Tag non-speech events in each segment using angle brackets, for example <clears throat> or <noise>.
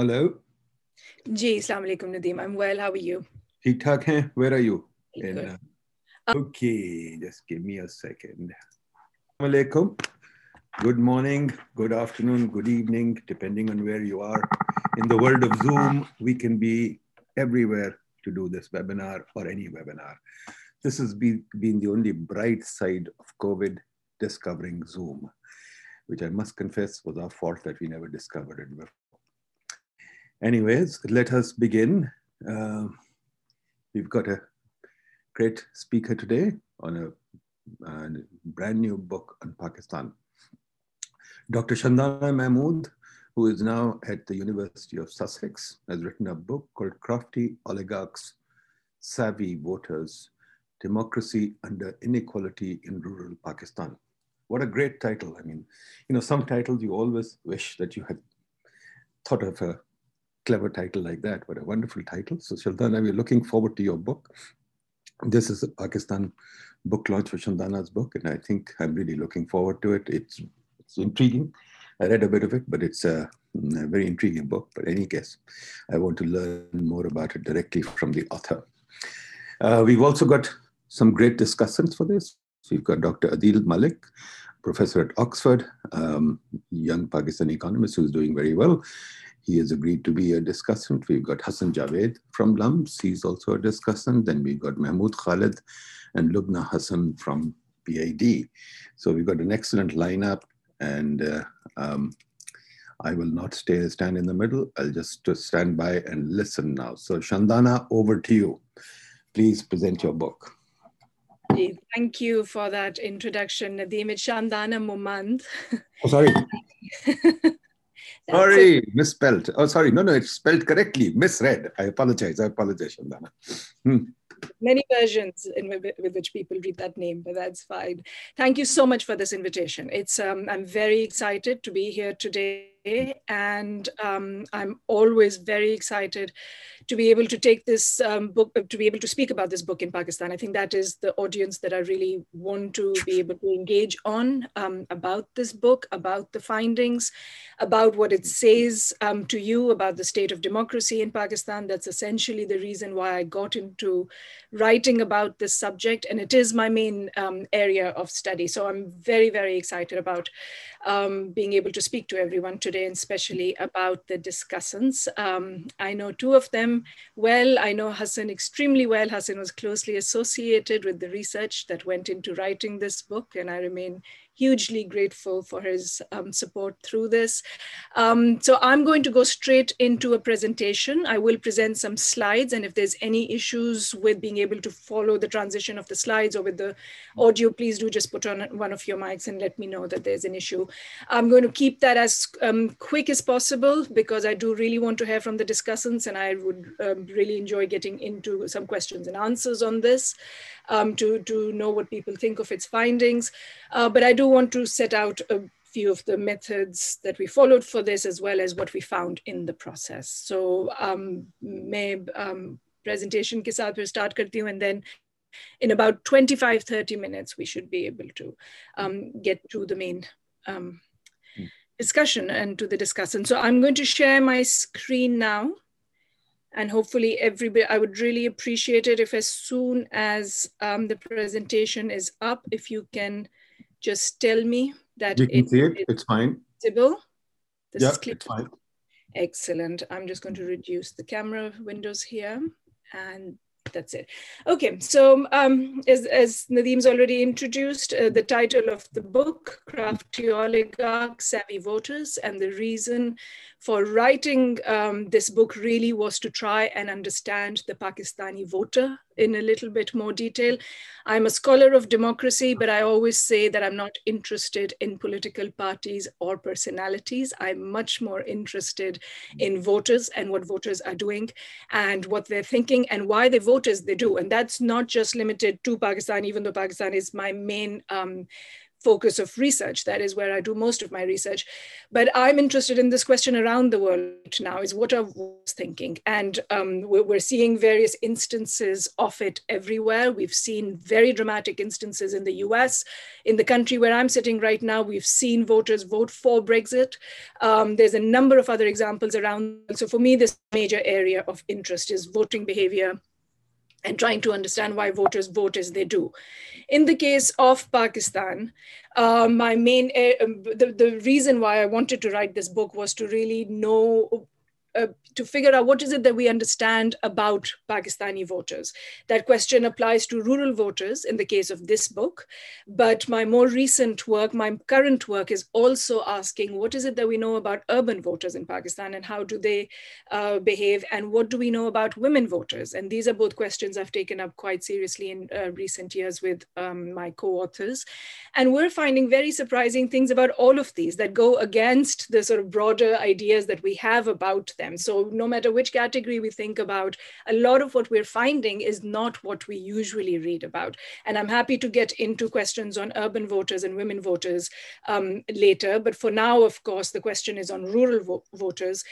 Hello. Ji, Assalamu alaikum, Nadeem. I'm well. How are you? ठीक ठाक हैं Where are you? Good. In, uh, okay, just give me a second. Alaikum. Good morning, good afternoon, good evening, depending on where you are. In the world of Zoom, we can be everywhere to do this webinar or any webinar. This has been, been the only bright side of COVID discovering Zoom, which I must confess was our fault that we never discovered it before. Anyways, let us begin. Uh, we've got a great speaker today on a, a brand new book on Pakistan. Dr. Shandana Mahmood, who is now at the University of Sussex, has written a book called Crafty Oligarchs, Savvy Voters, Democracy Under Inequality in Rural Pakistan. What a great title. I mean, you know, some titles you always wish that you had thought of a clever title like that, but a wonderful title. So Shandana, we're looking forward to your book. This is a Pakistan book launch for Shandana's book, and I think I'm really looking forward to it. It's, it's intriguing. I read a bit of it, but it's a, a very intriguing book. But any case, I want to learn more about it directly from the author. Uh, we've also got some great discussants for this. We've got Dr. Adeel Malik, professor at Oxford, um, young Pakistani economist who's doing very well. He has agreed to be a discussant. We've got Hassan Javed from LUMS. He's also a discussant. Then we've got Mahmood Khalid and Lubna Hassan from PID. So we've got an excellent lineup and uh, um, I will not stay stand in the middle. I'll just stand by and listen now. So Shandana, over to you. Please present your book. Thank you for that introduction, Nadeem. It's Shandana Mohmand. Oh, sorry. <laughs> sorry, misspelled. Oh, sorry. No, no, it's spelled correctly. Misread. I apologize. I apologize, Shandana. Hmm. Many versions in, with which people read that name, but that's fine. Thank you so much for this invitation. It's um, I'm very excited to be here today and um, I'm always very excited to be able to take this um, book, uh, to be able to speak about this book in Pakistan. I think that is the audience that I really want to be able to engage on um, about this book, about the findings, about what it says um, to you about the state of democracy in Pakistan. That's essentially the reason why I got into writing about this subject, and it is my main um, area of study. So I'm very, very excited about um, being able to speak to everyone today, and especially about the discussants. Um, I know two of them well. I know Hassan extremely well. Hassan was closely associated with the research that went into writing this book, and I remain hugely grateful for his um, support through this. Um, so I'm going to go straight into a presentation. I will present some slides, and if there's any issues with being able to follow the transition of the slides or with the audio, please do just put on one of your mics and let me know that there's an issue. I'm going to keep that as um, quick as possible because I do really want to hear from the discussants, and I would um, really enjoy getting into some questions and answers on this um, to, to know what people think of its findings. Uh, but I do want to set out a few of the methods that we followed for this, as well as what we found in the process. So um, may um, presentation ke saath start karti hu, and then in about 25, 30 minutes, we should be able to um, get to the main um, hmm. discussion and to the discussion. So I'm going to share my screen now and hopefully everybody i would really appreciate it if as soon as um, the presentation is up if you can just tell me that you can it, see it. it's fine. visible. This yeah, it's fine. Excellent. I'm just going to reduce the camera windows here and that's it. Okay, so um, as, as Nadeem's already introduced, uh, the title of the book, Crafty Oligarch, Savvy Voters, and the reason for writing um, this book really was to try and understand the Pakistani voter in a little bit more detail. I'm a scholar of democracy, but I always say that I'm not interested in political parties or personalities. I'm much more interested in voters and what voters are doing and what they're thinking and why they vote as they do. And that's not just limited to Pakistan, even though Pakistan is my main um, focus of research. That is where I do most of my research. But I'm interested in this question around the world now is what are voters thinking? And um, we're, we're, seeing various instances of it everywhere. We've seen very dramatic instances in the US. In the country where I'm sitting right now, we've seen voters vote for Brexit. Um, there's a number of other examples around. So for me, this major area of interest is voting behavior and trying to understand why voters vote as they do. In the case of Pakistan, uh, my main uh, the, the reason why I wanted to write this book was to really know uh, to figure out what is it that we understand about Pakistani voters. That question applies to rural voters in the case of this book, but my more recent work, my current work, is also asking what is it that we know about urban voters in Pakistan and how do they uh, behave, and what do we know about women voters? And these are both questions I've taken up quite seriously in uh, recent years with um, my co-authors, and we're finding very surprising things about all of these that go against the sort of broader ideas that we have about them them. So no matter which category we think about, a lot of what we're finding is not what we usually read about. And I'm happy to get into questions on urban voters and women voters um, later. But for now, of course, the question is on rural vo voters.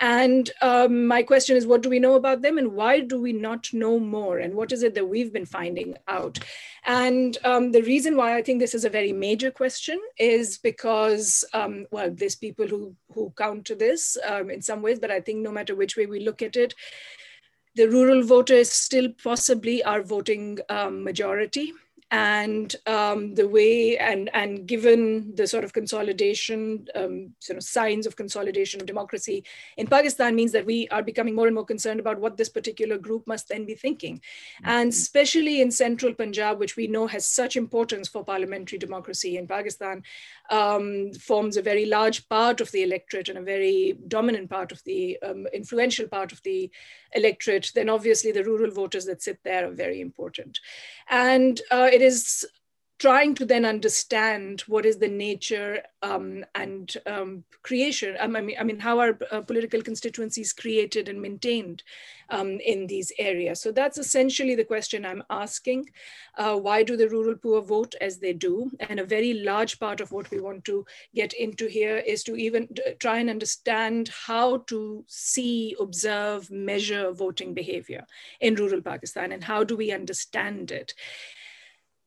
And um, my question is, what do we know about them and why do we not know more? And what is it that we've been finding out? And um, the reason why I think this is a very major question is because, um, well, there's people who, who counter this um, in some ways, but I think no matter which way we look at it, the rural voter is still possibly our voting um, majority and um, the way and and given the sort of consolidation um, sort of signs of consolidation of democracy in pakistan means that we are becoming more and more concerned about what this particular group must then be thinking and mm-hmm. especially in central punjab which we know has such importance for parliamentary democracy in pakistan um, forms a very large part of the electorate and a very dominant part of the um, influential part of the electorate then obviously the rural voters that sit there are very important. And uh, it is trying to then understand what is the nature um, and um, creation. Um, I mean, I mean, how are uh, political constituencies created and maintained um, in these areas? So that's essentially the question I'm asking. Uh, why do the rural poor vote as they do? And a very large part of what we want to get into here is to even try and understand how to see, observe, measure voting behavior in rural Pakistan, and how do we understand it?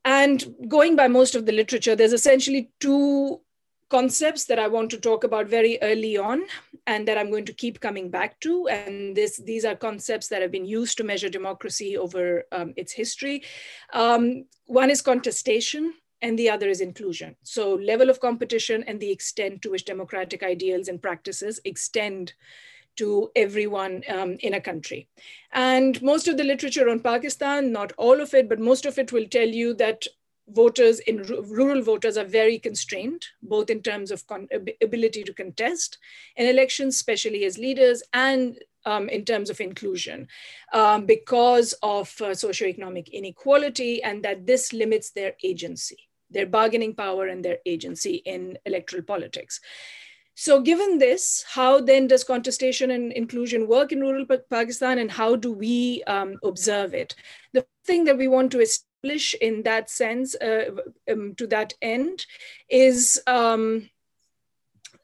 And going by most of the literature, there's essentially two concepts that I want to talk about very early on and that I'm going to keep coming back to. And this, these are concepts that have been used to measure democracy over um, its history. Um, one is contestation and the other is inclusion. So level of competition and the extent to which democratic ideals and practices extend to everyone um, in a country. And most of the literature on Pakistan, not all of it, but most of it will tell you that voters in rural voters are very constrained, both in terms of ability to contest in elections, especially as leaders, and um, in terms of inclusion um, because of uh, socioeconomic inequality, and that this limits their agency, their bargaining power, and their agency in electoral politics. So given this, how then does contestation and inclusion work in rural Pakistan and how do we um, observe it? The thing that we want to establish in that sense, uh, um, to that end, is um,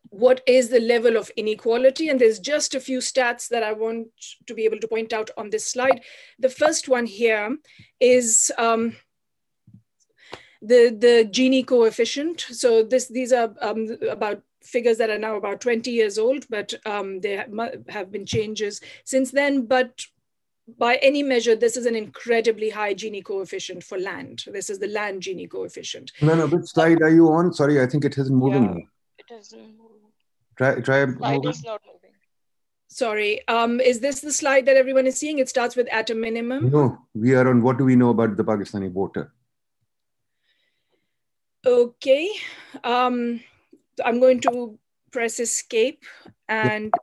what is the level of inequality? And there's just a few stats that I want to be able to point out on this slide. The first one here is um, the, the Gini coefficient. So this, these are um, about figures that are now about 20 years old, but um, there have been changes since then. But by any measure, this is an incredibly high Gini coefficient for land. This is the land Gini coefficient. No, no, which slide are you on? Sorry, I think it isn't moving. Yeah, it isn't moving. Try, try slide is not moving. Sorry, um, is this the slide that everyone is seeing? It starts with at a minimum. No, we are on what do we know about the Pakistani voter? Okay. Um, I'm going to press escape and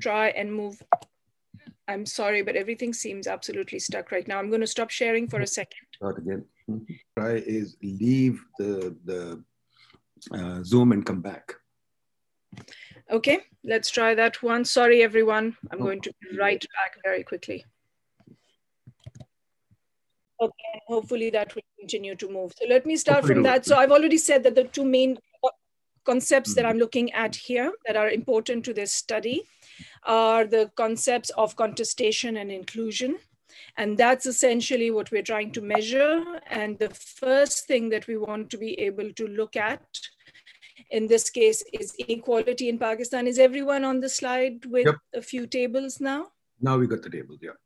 try and move. I'm sorry, but everything seems absolutely stuck right now. I'm going to stop sharing for a second. Start again. Try is leave the, the uh, Zoom and come back. Okay, let's try that one. Sorry, everyone. I'm going to write back very quickly. Okay, hopefully that will continue to move. So let me start from that. So I've already said that the two main concepts mm-hmm. that I'm looking at here that are important to this study are the concepts of contestation and inclusion. And that's essentially what we're trying to measure. And the first thing that we want to be able to look at in this case is inequality in Pakistan. Is everyone on the slide with yep. a few tables now? Now we got the tables, yeah.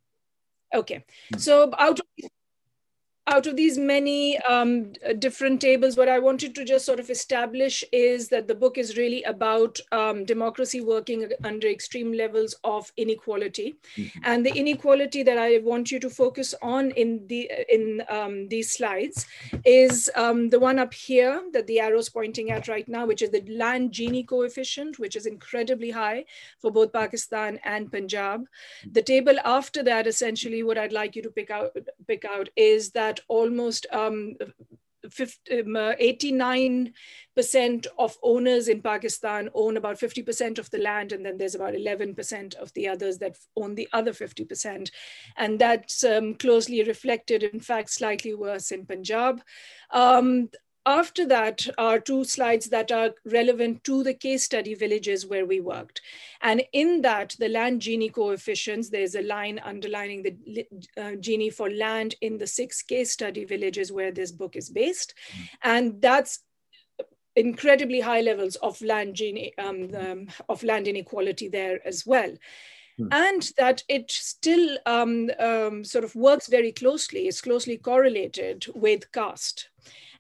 Okay. Hmm. So out of out of these many um, different tables, what I wanted to just sort of establish is that the book is really about um, democracy working under extreme levels of inequality. Mm-hmm. And the inequality that I want you to focus on in, the, in um, these slides is um, the one up here that the arrow's pointing at right now, which is the land Gini coefficient, which is incredibly high for both Pakistan and Punjab. The table after that, essentially, what I'd like you to pick out, pick out is that almost um, 89% um, of owners in Pakistan own about 50% of the land, and then there's about 11% of the others that own the other 50%. And that's um, closely reflected, in fact, slightly worse in Punjab. Um, after that are two slides that are relevant to the case study villages where we worked. And in that, the land Gini coefficients, there's a line underlining the uh, Gini for land in the six case study villages where this book is based. And that's incredibly high levels of land Gini, um, um, of land inequality there as well. Hmm. And that it still um, um, sort of works very closely, is closely correlated with caste.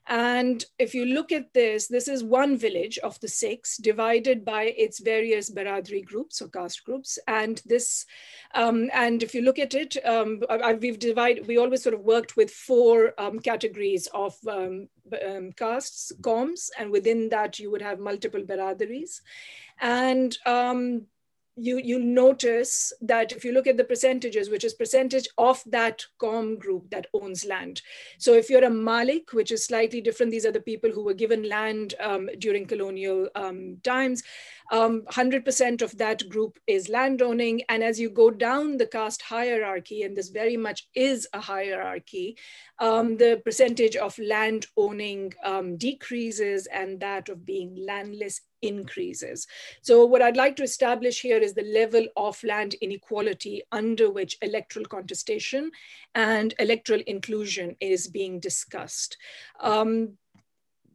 And if you look at this, this is one village of the six divided by its various Baradri groups or caste groups. And this, um, and if you look at it, um, I, we've divided, we always sort of worked with four um, categories of um, um, castes, coms, and within that you would have multiple Baradaris. And um, you you'll notice that if you look at the percentages, which is percentage of that com group that owns land. So if you're a Malik, which is slightly different, these are the people who were given land um, during colonial um, times. 100% um, of that group is landowning. And as you go down the caste hierarchy, and this very much is a hierarchy, um, the percentage of land owning um, decreases and that of being landless increases. So what I'd like to establish here is the level of land inequality under which electoral contestation and electoral inclusion is being discussed. Um,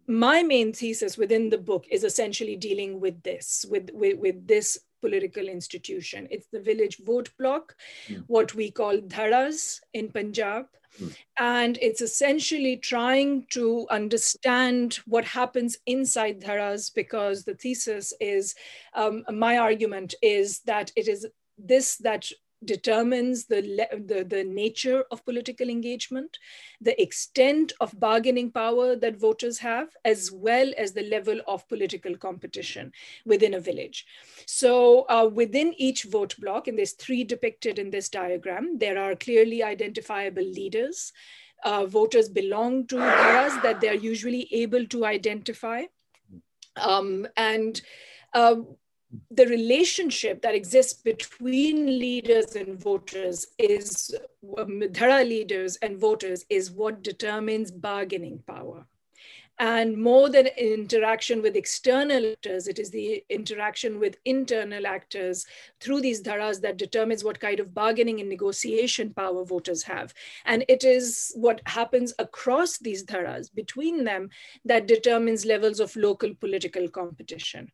my main thesis within the book is essentially dealing with this, with, with, with this political institution. It's the village vote block, mm. what we call dharas in Punjab. Mm. And it's essentially trying to understand what happens inside dharas because the thesis is, um, my argument is that it is this that determines the, the, the nature of political engagement, the extent of bargaining power that voters have, as well as the level of political competition within a village. So uh, within each vote block, and there's three depicted in this diagram, there are clearly identifiable leaders. Uh, voters belong to dharas that they're usually able to identify. Um, and uh, the relationship that exists between leaders and voters is Dhara leaders and voters is what determines bargaining power. And more than interaction with external actors, it is the interaction with internal actors through these dharas that determines what kind of bargaining and negotiation power voters have. And it is what happens across these dharas between them that determines levels of local political competition.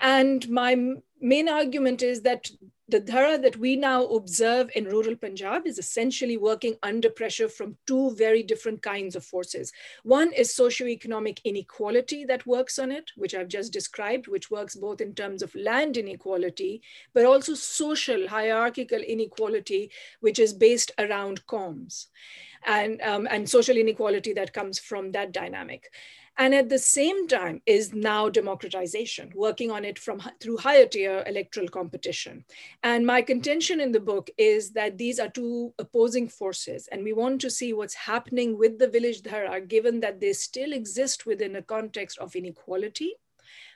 And my main argument is that the dhara that we now observe in rural Punjab is essentially working under pressure from two very different kinds of forces. One is socioeconomic inequality that works on it, which I've just described, which works both in terms of land inequality, but also social hierarchical inequality, which is based around coms and, um, and social inequality that comes from that dynamic and at the same time is now democratization working on it from through higher tier electoral competition. And my contention in the book is that these are two opposing forces and we want to see what's happening with the village dhara given that they still exist within a context of inequality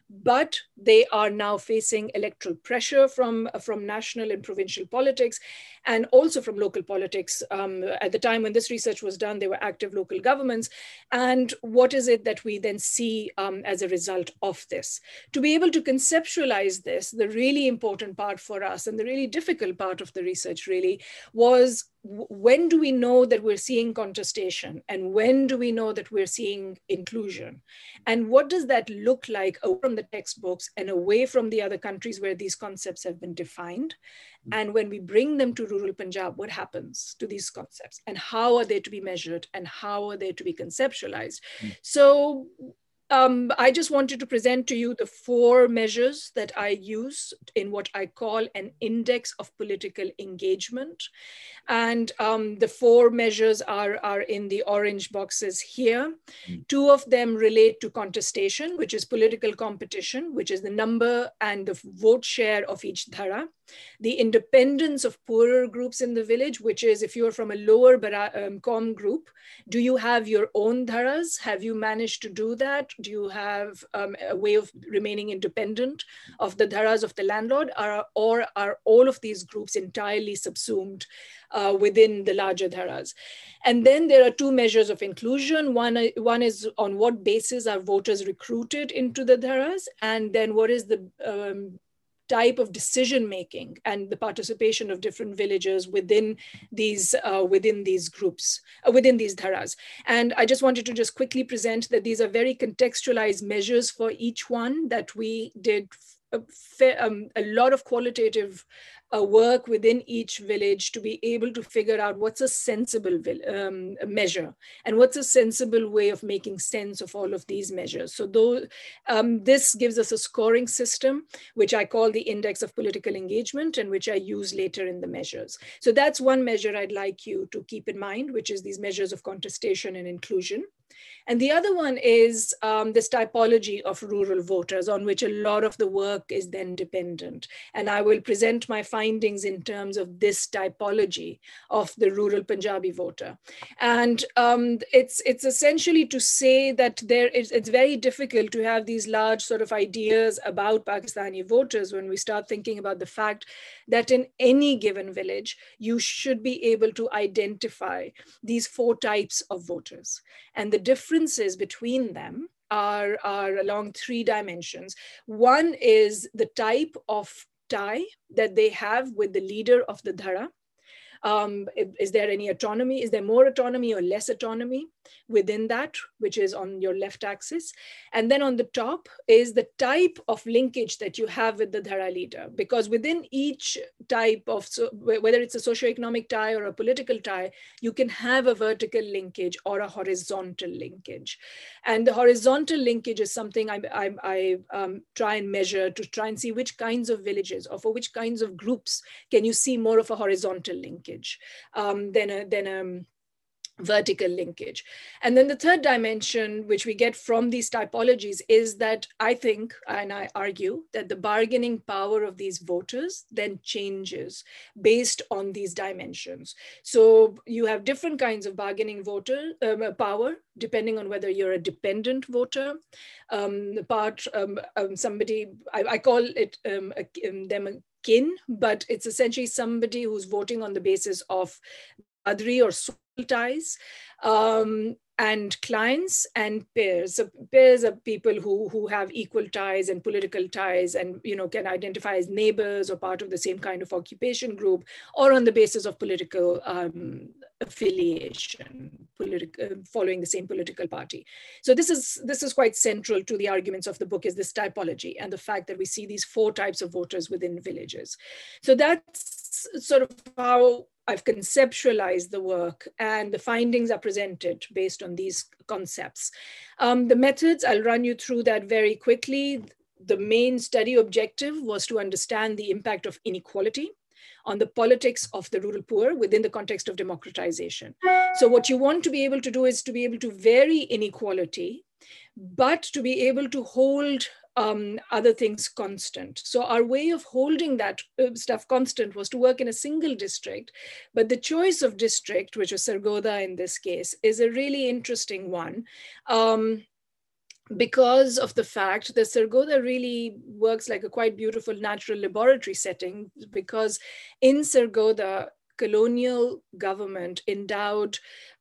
but they are now facing electoral pressure from, from national and provincial politics and also from local politics. Um, at the time when this research was done, they were active local governments. And what is it that we then see um, as a result of this? To be able to conceptualize this, the really important part for us and the really difficult part of the research really was when do we know that we're seeing contestation? And when do we know that we're seeing inclusion? And what does that look like away from the textbooks and away from the other countries where these concepts have been defined? Mm. and when we bring them to rural punjab what happens to these concepts? And how are they to be measured? And how are they to be conceptualized? Mm. so um, I just wanted to present to you the four measures that I use in what I call an index of political engagement. And um, the four measures are, are in the orange boxes here. Mm. Two of them relate to contestation, which is political competition, which is the number and the vote share of each dhara. The independence of poorer groups in the village, which is if you're from a lower um, com group, do you have your own dharas? Have you managed to do that? Do you have um, a way of remaining independent of the dharas of the landlord? Are, or are all of these groups entirely subsumed uh, within the larger dharas. And then there are two measures of inclusion. One, one is on what basis are voters recruited into the dharas, and then what is the um, type of decision making and the participation of different villagers within these uh, within these groups uh, within these dharas. And i just wanted to just quickly present that these are very contextualized measures for each one that we did a, um, a lot of qualitative uh, work within each village to be able to figure out what's a sensible um, measure and what's a sensible way of making sense of all of these measures. So though, um, this gives us a scoring system, which I call the index of political engagement and which I use later in the measures. So that's one measure I'd like you to keep in mind, which is these measures of contestation and inclusion. And the other one is um, this typology of rural voters on which a lot of the work is then dependent. And I will present my findings in terms of this typology of the rural Punjabi voter. And um, it's, it's essentially to say that there is, it's very difficult to have these large sort of ideas about Pakistani voters when we start thinking about the fact that in any given village, you should be able to identify these four types of voters. And the differences between them are, are along three dimensions. One is the type of tie that they have with the leader of the dhara. Um, is there any autonomy? Is there more autonomy or less autonomy within that, which is on your left axis? And then on the top is the type of linkage that you have with the Dhara leader, because within each type of, so, whether it's a socioeconomic tie or a political tie, you can have a vertical linkage or a horizontal linkage. And the horizontal linkage is something I, I, I um, try and measure to try and see which kinds of villages or for which kinds of groups can you see more of a horizontal linkage um, than a, than a vertical linkage. And then the third dimension, which we get from these typologies, is that I think, and I argue, that the bargaining power of these voters then changes based on these dimensions. So you have different kinds of bargaining voter um, power, depending on whether you're a dependent voter, um, part, um, um, somebody, I, I, call it um, a, um, them a kin, but it's essentially somebody who's voting on the basis of Adri or ties um, and clients and peers. So peers are people who, who have equal ties and political ties and you know can identify as neighbors or part of the same kind of occupation group or on the basis of political um, affiliation, political, uh, following the same political party. So this is this is quite central to the arguments of the book is this typology and the fact that we see these four types of voters within villages. So that's sort of how I've conceptualized the work and the findings are presented based on these concepts. Um, the methods, I'll run you through that very quickly. The main study objective was to understand the impact of inequality on the politics of the rural poor within the context of democratization. So what you want to be able to do is to be able to vary inequality, but to be able to hold um, other things constant. So our way of holding that uh, stuff constant was to work in a single district. But the choice of district, which was Sargodha in this case, is a really interesting one. Um, because of the fact that Sargodha really works like a quite beautiful natural laboratory setting because in Sargodha, colonial government endowed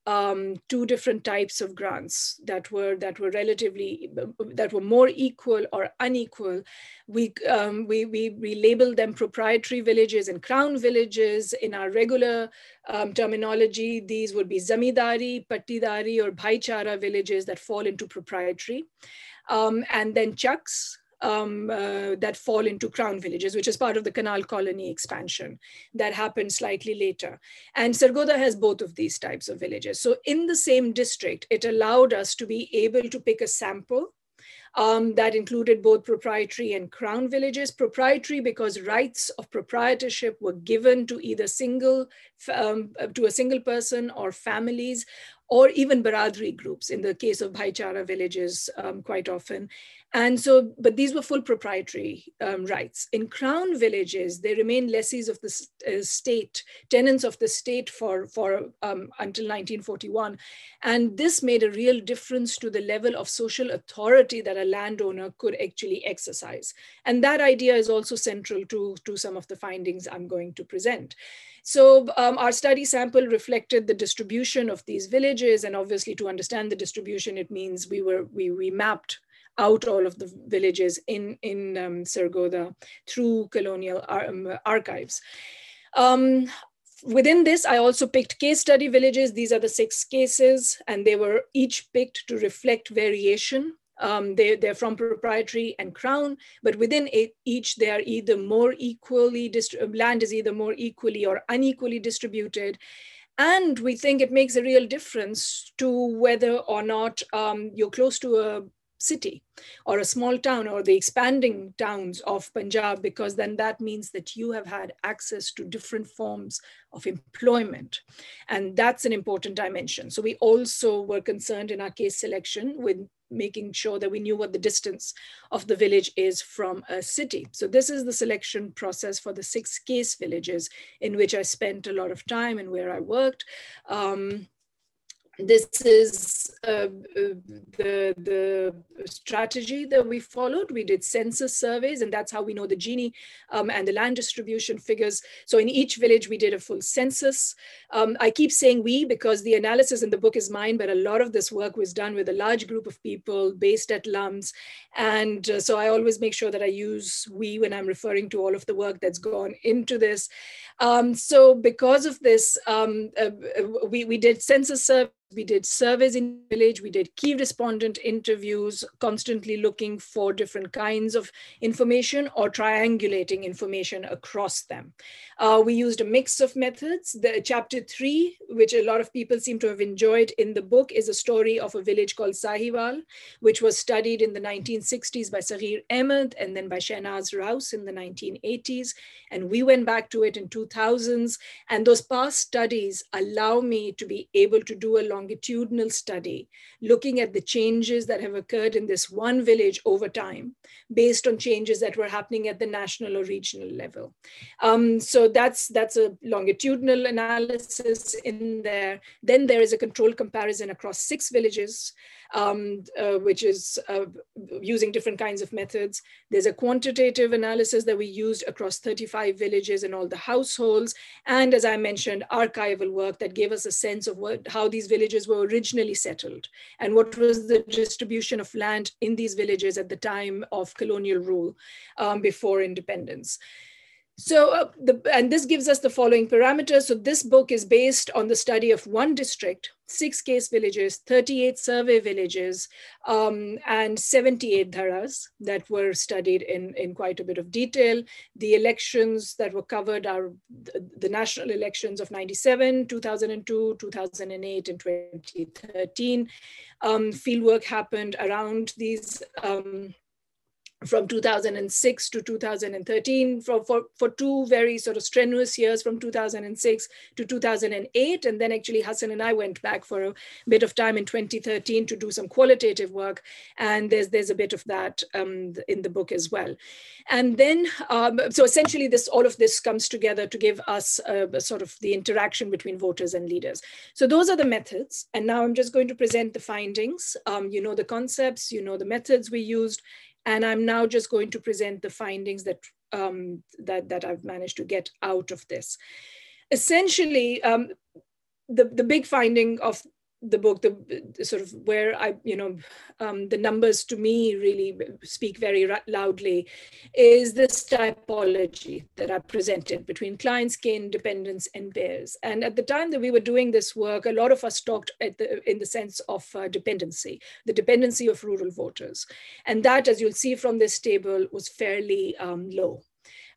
um, two different types of grants that were that were relatively that were more equal or unequal. We um, we we we labeled them proprietary villages and crown villages. In our regular um, terminology, these would be zamidari, patidari, or bhaichara villages that fall into proprietary, um, and then chaks um, uh, that fall into crown villages, which is part of the canal colony expansion that happened slightly later. And Sargodha has both of these types of villages. So in the same district, it allowed us to be able to pick a sample um, that included both proprietary and crown villages. Proprietary because rights of proprietorship were given to either single, um, to a single person or families, or even Baradri groups in the case of Bhaichara villages um, quite often. And so, but these were full proprietary um, rights. In crown villages, they remained lessees of the uh, state, tenants of the state for, for um, until 1941. And this made a real difference to the level of social authority that a landowner could actually exercise. And that idea is also central to, to some of the findings I'm going to present. So um, our study sample reflected the distribution of these villages. And obviously to understand the distribution, it means we were, we, we mapped out all of the villages in, in um, Sargodha through colonial ar um, archives. Um, within this, I also picked case study villages. These are the six cases, and they were each picked to reflect variation. Um, they, they're from proprietary and crown, but within each, they are either more equally, land is either more equally or unequally distributed. And we think it makes a real difference to whether or not um, you're close to a city or a small town or the expanding towns of Punjab, because then that means that you have had access to different forms of employment. And that's an important dimension. So we also were concerned in our case selection with making sure that we knew what the distance of the village is from a city. So this is the selection process for the six case villages in which I spent a lot of time and where I worked. Um, this is uh, uh, the, the strategy that we followed. We did census surveys, and that's how we know the Gini um, and the land distribution figures. So in each village, we did a full census. Um, I keep saying we because the analysis in the book is mine, but a lot of this work was done with a large group of people based at LUMS. And uh, so I always make sure that I use we when I'm referring to all of the work that's gone into this. Um, so because of this, um, uh, uh we, we did census surveys we did surveys in the village. We did key respondent interviews constantly looking for different kinds of information or triangulating information across them uh, we used a mix of methods. The chapter three which a lot of people seem to have enjoyed in the book is a story of a village called sahiwal which was studied in the 1960s by Saghir Ahmed and then by Shehnaz Rouse in the 1980s and we went back to it in 2000s and those past studies allow me to be able to do a longitudinal study looking at the changes that have occurred in this one village over time based on changes that were happening at the national or regional level. Um, so that's, that's a longitudinal analysis in there. Then there is a control comparison across six villages um, uh, which is uh, using different kinds of methods. There's a quantitative analysis that we used across 35 villages and all the households. And as I mentioned, archival work that gave us a sense of what, how these villages were originally settled and what was the distribution of land in these villages at the time of colonial rule um, before independence. So, uh, the, and this gives us the following parameters. So, this book is based on the study of one district, six case villages, 38 survey villages, um, and 78 dharas that were studied in, in quite a bit of detail. The elections that were covered are the, the national elections of 97, 2002, 2008, and 2013. Um, fieldwork happened around these. Um, from 2006 to 2013 for, for, for two very sort of strenuous years from 2006 to 2008 and then actually hassan and i went back for a bit of time in 2013 to do some qualitative work. And there's there's a bit of that um, in the book as well. And then um, so essentially this all of this comes together to give us a, a sort of the interaction between voters and leaders. So those are the methods. And now i'm just going to present the findings. Um, you know the concepts you know the methods we used and I'm now just going to present the findings that, um, that, that I've managed to get out of this. Essentially, um, the, the big finding of the book, the, sort of where I, you know, um, the numbers to me really speak very loudly, is this typology that I presented between clients, kin, dependents, and peers. And at the time that we were doing this work, a lot of us talked the, in the sense of uh, dependency, the dependency of rural voters. And that, as you'll see from this table, was fairly um, low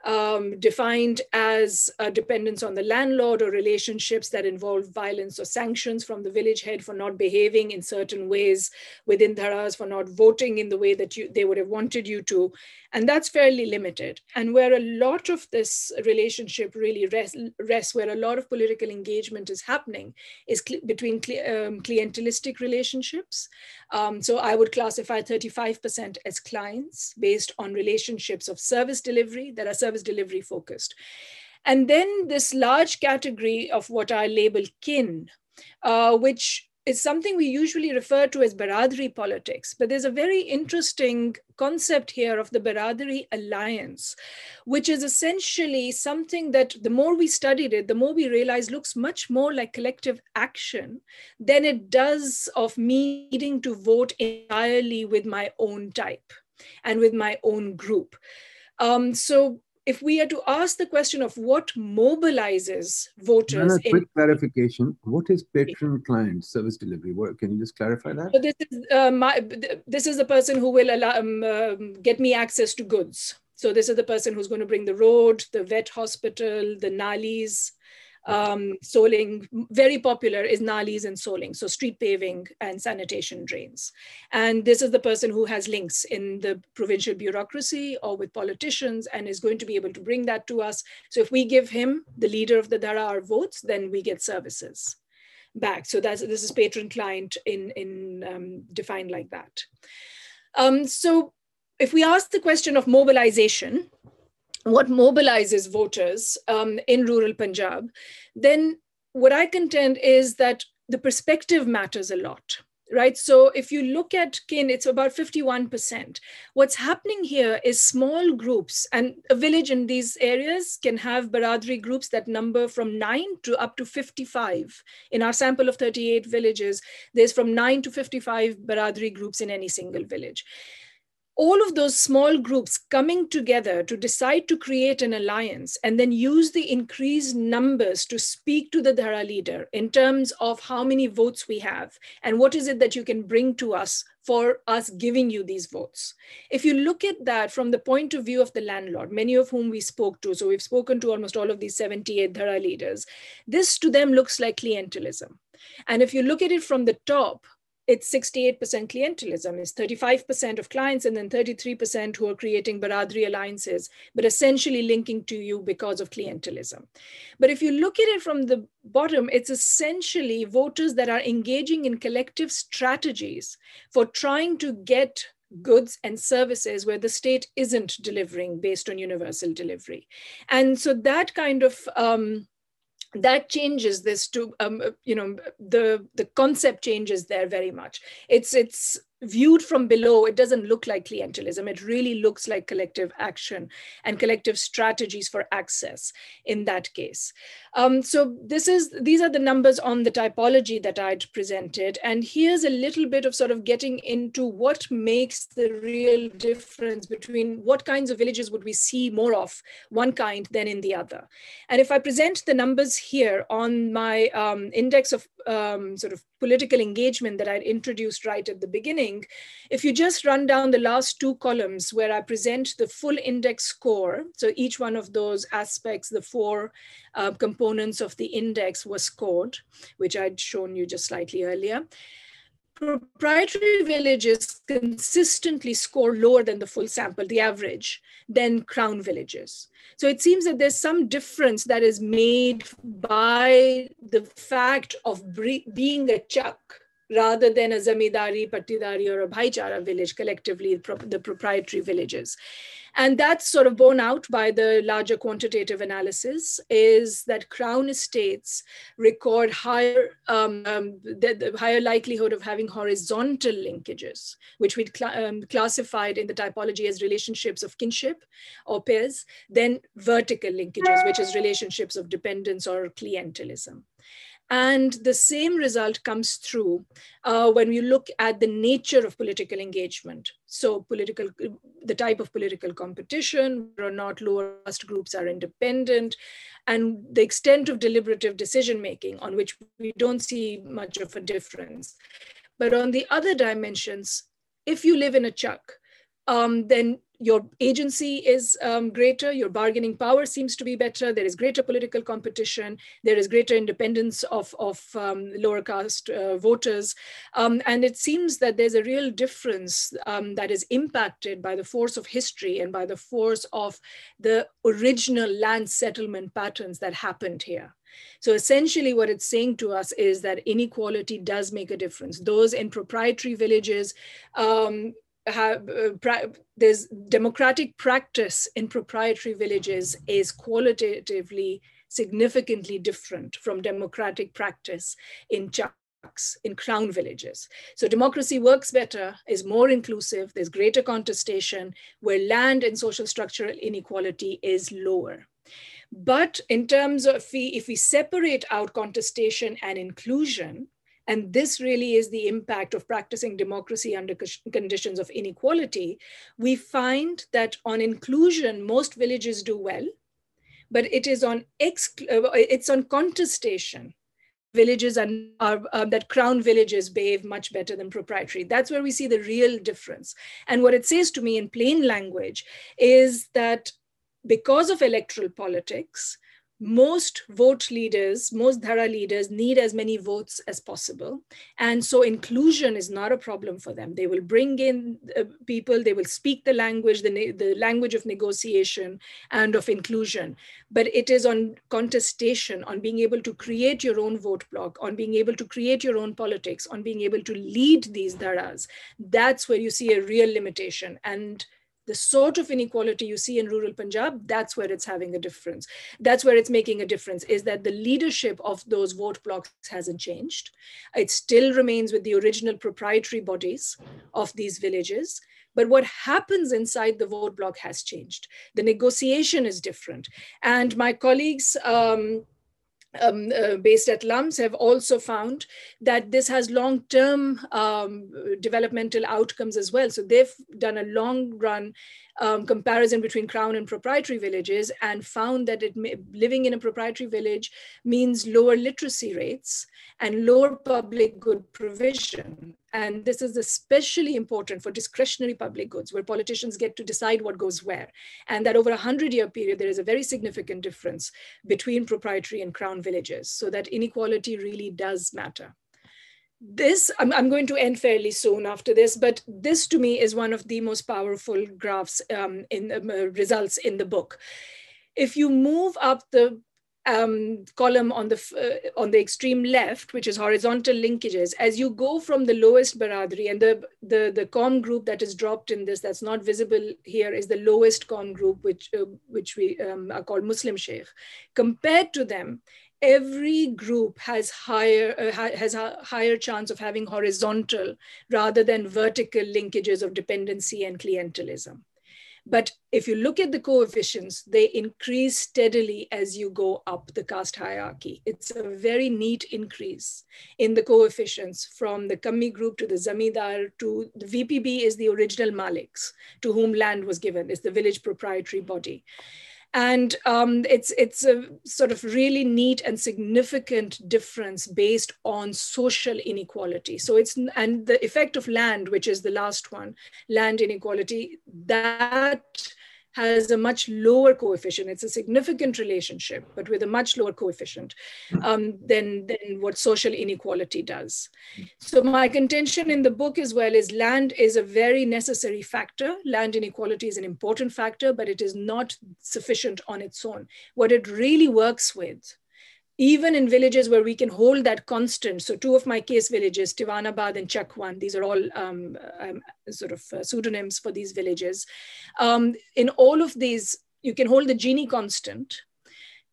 um, defined as a dependence on the landlord or relationships that involve violence or sanctions from the village head for not behaving in certain ways within dharas, for not voting in the way that you, they would have wanted you to. And that's fairly limited. And where a lot of this relationship really rests, where a lot of political engagement is happening, is cl between um, clientelistic relationships. Um, so I would classify 35% as clients based on relationships of service delivery that are service delivery focused. And then this large category of what I label kin, uh, which is something we usually refer to as Baradari politics. But there's a very interesting concept here of the Baradari alliance, which is essentially something that the more we studied it, the more we realize looks much more like collective action than it does of me needing to vote entirely with my own type and with my own group. Um, so if we are to ask the question of what mobilizes voters. a quick in, clarification. What is patron client service delivery? What, can you just clarify that? So this is uh, my, this is the person who will allow, um, um, get me access to goods. So this is the person who's going to bring the road, the vet hospital, the nalis, um, soling, very popular is nalis and soling, so street paving and sanitation drains. And this is the person who has links in the provincial bureaucracy or with politicians and is going to be able to bring that to us. So if we give him, the leader of the Dhara, our votes, then we get services back. So that's this is patron client in, in um, defined like that. Um, so if we ask the question of mobilization, what mobilizes voters um, in rural Punjab, then what I contend is that the perspective matters a lot right? So if you look at kin, it's about 51%. What's happening here is small groups, and a village in these areas can have Baradri groups that number from nine to up to 55. In our sample of 38 villages, there's from nine to 55 Baradri groups in any single village all of those small groups coming together to decide to create an alliance and then use the increased numbers to speak to the Dhara leader in terms of how many votes we have and what is it that you can bring to us for us giving you these votes. If you look at that from the point of view of the landlord, many of whom we spoke to, so we've spoken to almost all of these 78 Dhara leaders, this to them looks like clientelism. And if you look at it from the top, it's 68% clientelism. It's 35% of clients and then 33% who are creating Baradri alliances, but essentially linking to you because of clientelism. But if you look at it from the bottom, it's essentially voters that are engaging in collective strategies for trying to get goods and services where the state isn't delivering based on universal delivery. And so that kind of um, that changes this to um, you know the the concept changes there very much. It's it's viewed from below, it doesn't look like clientelism. It really looks like collective action and collective strategies for access in that case. Um, so this is these are the numbers on the typology that I'd presented. And here's a little bit of sort of getting into what makes the real difference between what kinds of villages would we see more of one kind than in the other. And if I present the numbers here on my um, index of um, sort of political engagement that I'd introduced right at the beginning, if you just run down the last two columns where I present the full index score, so each one of those aspects, the four uh, components of the index was scored, which I'd shown you just slightly earlier. Proprietary villages consistently score lower than the full sample, the average, than crown villages. So it seems that there's some difference that is made by the fact of being a chak rather than a zamidari, patidari, or a bhaichara village, collectively the proprietary villages. And that's sort of borne out by the larger quantitative analysis is that crown estates record higher, um, um, the, the, higher likelihood of having horizontal linkages, which we cl um, classified in the typology as relationships of kinship or peers, than vertical linkages, which is relationships of dependence or clientelism. And the same result comes through uh, when we look at the nature of political engagement. So political, the type of political competition, whether or not lower caste groups are independent, and the extent of deliberative decision-making on which we don't see much of a difference. But on the other dimensions, if you live in a chak, um, then your agency is um, greater, your bargaining power seems to be better, there is greater political competition, there is greater independence of, of um, lower caste uh, voters. Um, and it seems that there's a real difference um, that is impacted by the force of history and by the force of the original land settlement patterns that happened here. So essentially what it's saying to us is that inequality does make a difference. Those in proprietary villages um, have, uh, there's democratic practice in proprietary villages is qualitatively significantly different from democratic practice in chaks, in crown villages. So democracy works better, is more inclusive, there's greater contestation, where land and social structural inequality is lower. But in terms of if we, if we separate out contestation and inclusion, and this really is the impact of practicing democracy under conditions of inequality. We find that on inclusion, most villages do well, but it is on uh, it's on contestation villages and are, uh, that crown villages behave much better than proprietary. That's where we see the real difference. And what it says to me in plain language is that because of electoral politics, most vote leaders, most Dhara leaders need as many votes as possible. And so inclusion is not a problem for them. They will bring in uh, people, they will speak the language, the, the language of negotiation and of inclusion. But it is on contestation, on being able to create your own vote block, on being able to create your own politics, on being able to lead these Dharas. That's where you see a real limitation. And the sort of inequality you see in rural Punjab, that's where it's having a difference. That's where it's making a difference, is that the leadership of those vote blocks hasn't changed. It still remains with the original proprietary bodies of these villages. But what happens inside the vote block has changed. The negotiation is different. And my colleagues, um, um, uh, based at LUMS have also found that this has long-term um, developmental outcomes as well. So they've done a long run um, comparison between crown and proprietary villages and found that may, living in a proprietary village means lower literacy rates and lower public good provision. And this is especially important for discretionary public goods, where politicians get to decide what goes where. And that over a 100 year period, there is a very significant difference between proprietary and crown villages. So that inequality really does matter this I'm, I'm going to end fairly soon after this but this to me is one of the most powerful graphs um, in uh, results in the book if you move up the um, column on the uh, on the extreme left, which is horizontal linkages, as you go from the lowest Baradari, and the, the, the qaum group that is dropped in this, that's not visible here, is the lowest qaum group, which, uh, which we um, are called Muslim Sheikh. Compared to them, every group has higher uh, has a higher chance of having horizontal rather than vertical linkages of dependency and clientelism. But if you look at the coefficients they increase steadily as you go up the caste hierarchy. It's a very neat increase in the coefficients from the kammi group to the zamindar to the vpb is the original maliks to whom land was given. Is the village proprietary body and um, it's it's a sort of really neat and significant difference based on social inequality. So it's and the effect of land which is the last one land inequality that has a much lower coefficient. It's a significant relationship, but with a much lower coefficient um, than, than what social inequality does. So my contention in the book as well is land is a very necessary factor. Land inequality is an important factor, but it is not sufficient on its own. What it really works with even in villages where we can hold that constant. So two of my case villages, Tivanabad and Chakwan, these are all um, um, sort of uh, pseudonyms for these villages. Um, in all of these, you can hold the Gini constant,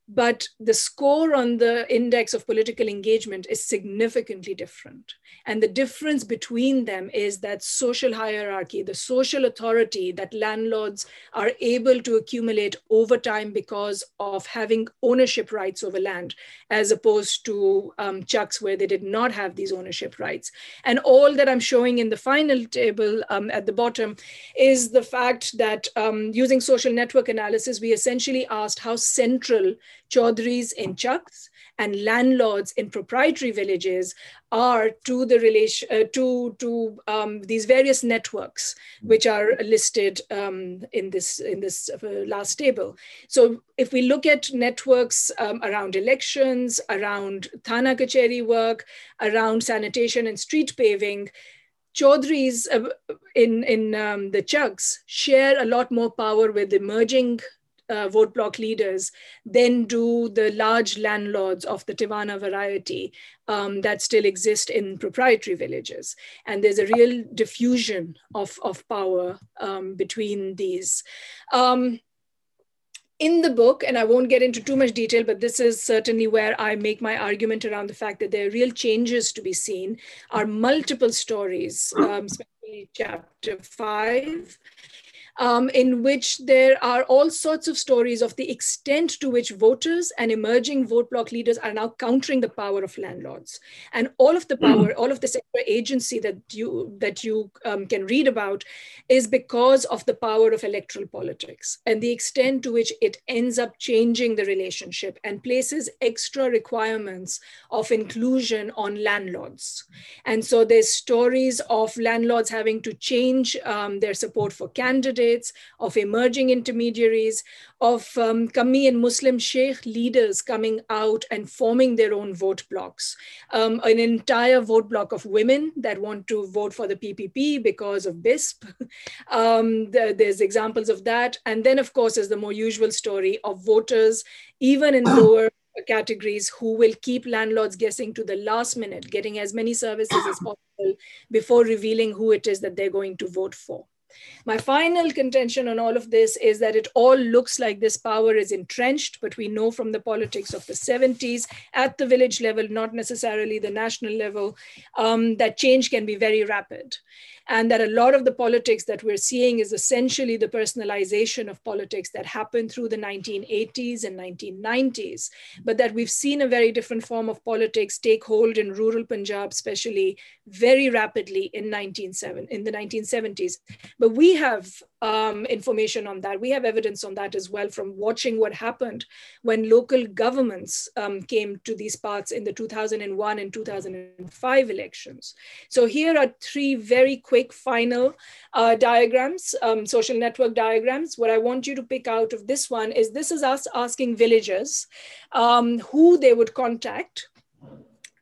but the score on the index of political engagement is significantly different. And the difference between them is that social hierarchy, the social authority that landlords are able to accumulate over time because of having ownership rights over land, as opposed to um, chaks where they did not have these ownership rights. And all that I'm showing in the final table um, at the bottom is the fact that um, using social network analysis, we essentially asked how central chaudhris in chaks and landlords in proprietary villages are to the relation uh, to to um, these various networks which are listed um, in this in this uh, last table. So if we look at networks um, around elections, around thana kacheri work, around sanitation and street paving, Chaudhris uh, in, in um, the chaks share a lot more power with emerging uh, vote block leaders than do the large landlords of the Tivana variety um, that still exist in proprietary villages. And there's a real diffusion of, of power um, between these. Um, in the book, and I won't get into too much detail, but this is certainly where I make my argument around the fact that there are real changes to be seen, are multiple stories, um, especially chapter five, um, in which there are all sorts of stories of the extent to which voters and emerging vote block leaders are now countering the power of landlords. And all of the hmm. power, all of the sector agency that you that you um, can read about is because of the power of electoral politics and the extent to which it ends up changing the relationship and places extra requirements of inclusion on landlords. And so there's stories of landlords having to change um, their support for candidates of emerging intermediaries, of um, Kami and Muslim Sheikh leaders coming out and forming their own vote blocks. Um, an entire vote block of women that want to vote for the PPP because of BISP. <laughs> um, the, there's examples of that. And then, of course, is the more usual story of voters, even in <coughs> lower categories who will keep landlords guessing to the last minute, getting as many services as possible before revealing who it is that they're going to vote for. My final contention on all of this is that it all looks like this power is entrenched, but we know from the politics of the 70s at the village level, not necessarily the national level, um, that change can be very rapid and that a lot of the politics that we're seeing is essentially the personalization of politics that happened through the 1980s and 1990s, but that we've seen a very different form of politics take hold in rural Punjab, especially very rapidly in, 1970, in the 1970s. But we have um, information on that. We have evidence on that as well from watching what happened when local governments um, came to these parts in the 2001 and 2005 elections. So here are three very quick final uh, diagrams, um, social network diagrams. What I want you to pick out of this one is this is us asking villagers um, who they would contact,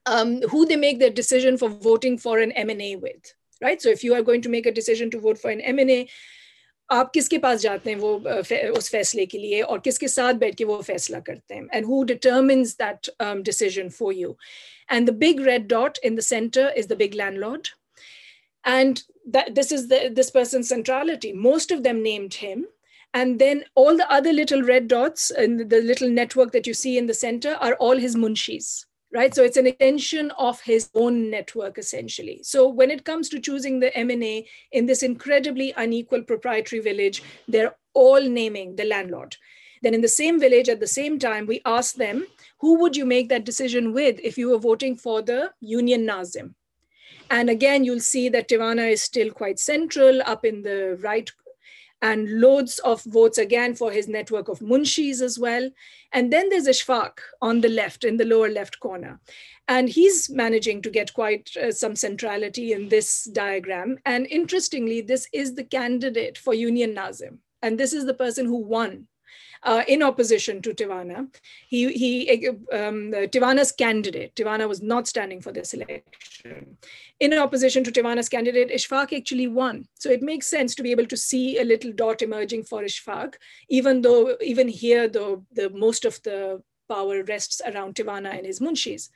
um, who they make their decision for voting for an MNA with right? So if you are going to make a decision to vote for an MNA, आप किसके पास जाते हैं वो उस फैसले के लिए और किसके साथ बैठ के वो फैसला करते हैं and who determines that decision for you and the big red dot in the centre is the big landlord and that this is the, this person's centrality most of them named him and then all the other little red dots and the little network that you see in the center are all his munshis right? So it's an extension of his own network, essentially. So when it comes to choosing the MNA in this incredibly unequal proprietary village, they're all naming the landlord. Then in the same village, at the same time, we ask them, who would you make that decision with if you were voting for the Union Nazim? And again, you'll see that Tivana is still quite central up in the right and loads of votes again for his network of munshis as well. And then there's Ishfaq on the left, in the lower left corner. And he's managing to get quite uh, some centrality in this diagram. And interestingly, this is the candidate for Union Nazim and this is the person who won uh, in opposition to Tivana. He, he um, Tivana's candidate, Tivana was not standing for this election. In opposition to Tivana's candidate, Ishfaq actually won. So it makes sense to be able to see a little dot emerging for Ishfaq, even though, even here, though, the most of the power rests around Tivana and his munshis.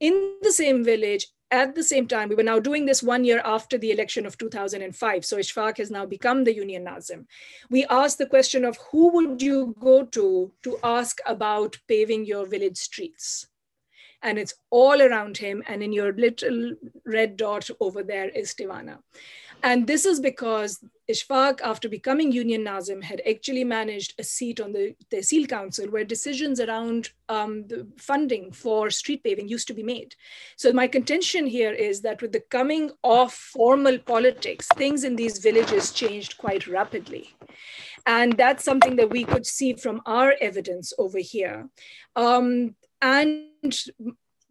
In the same village, at the same time, we were now doing this one year after the election of 2005. So Ishfaq has now become the Union Nazim. We asked the question of who would you go to to ask about paving your village streets? And it's all around him. And in your little red dot over there is Tivana. And this is because Ishfaq, after becoming Union Nazim, had actually managed a seat on the Tehsil Council where decisions around um, the funding for street paving used to be made. So my contention here is that with the coming of formal politics, things in these villages changed quite rapidly. And that's something that we could see from our evidence over here. Um, and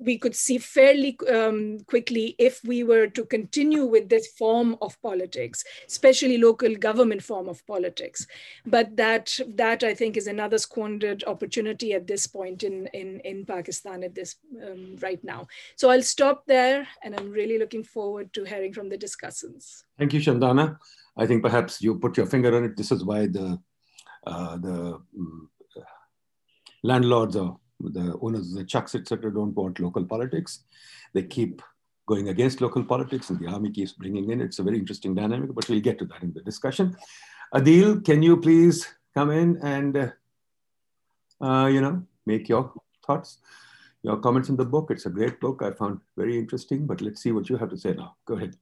we could see fairly um, quickly if we were to continue with this form of politics, especially local government form of politics. But that, that I think is another squandered opportunity at this point in, in, in Pakistan at this um, right now. So I'll stop there and I'm really looking forward to hearing from the discussants. Thank you, Shandana. I think perhaps you put your finger on it. This is why the, uh, the um, landlords are the owners of the chaks, etc., don't want local politics. They keep going against local politics, and the army keeps bringing in. It's a very interesting dynamic, but we'll get to that in the discussion. Adeel, can you please come in and uh, uh, you know make your thoughts, your comments in the book? It's a great book. I found very interesting, but let's see what you have to say now. Go ahead.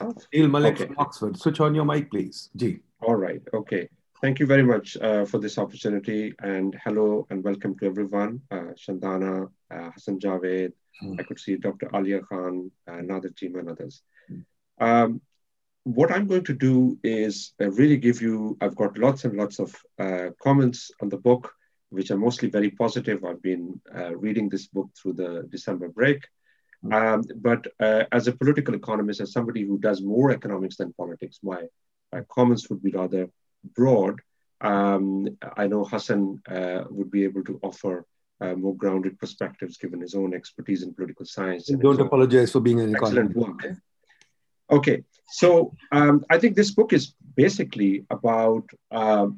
Adeel Malik okay. from Oxford. Switch on your mic, please. G. All right. Okay. Thank you very much uh, for this opportunity and hello and welcome to everyone. Uh, Shandana, uh, Hassan Javid, mm. I could see Dr. Alia Khan, uh, Nader and others. Mm. Um, what I'm going to do is uh, really give you, I've got lots and lots of uh, comments on the book, which are mostly very positive. I've been uh, reading this book through the December break. Mm. Um, but as a political economist, as somebody who does more economics than politics, my comments would be rather broad, um, I know Hassan uh, would be able to offer uh, more grounded perspectives given his own expertise in political science. Don't apologize for being an excellent work. Okay, so um, I think this book is basically about uh,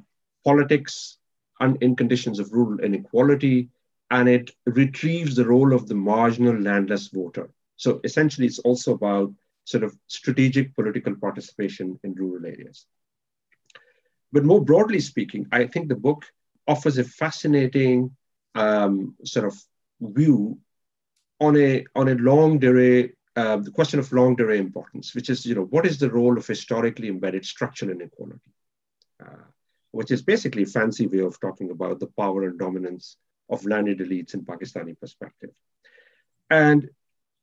politics and in conditions of rural inequality, and it retrieves the role of the marginal landless voter. So essentially, it's also about sort of strategic political participation in rural areas. But more broadly speaking, I think the book offers a fascinating um, sort of view on a on a longue durée, uh, the question of long durée importance, which is you know what is the role of historically embedded structural inequality, uh, which is basically a fancy way of talking about the power and dominance of landed elites in Pakistani perspective. And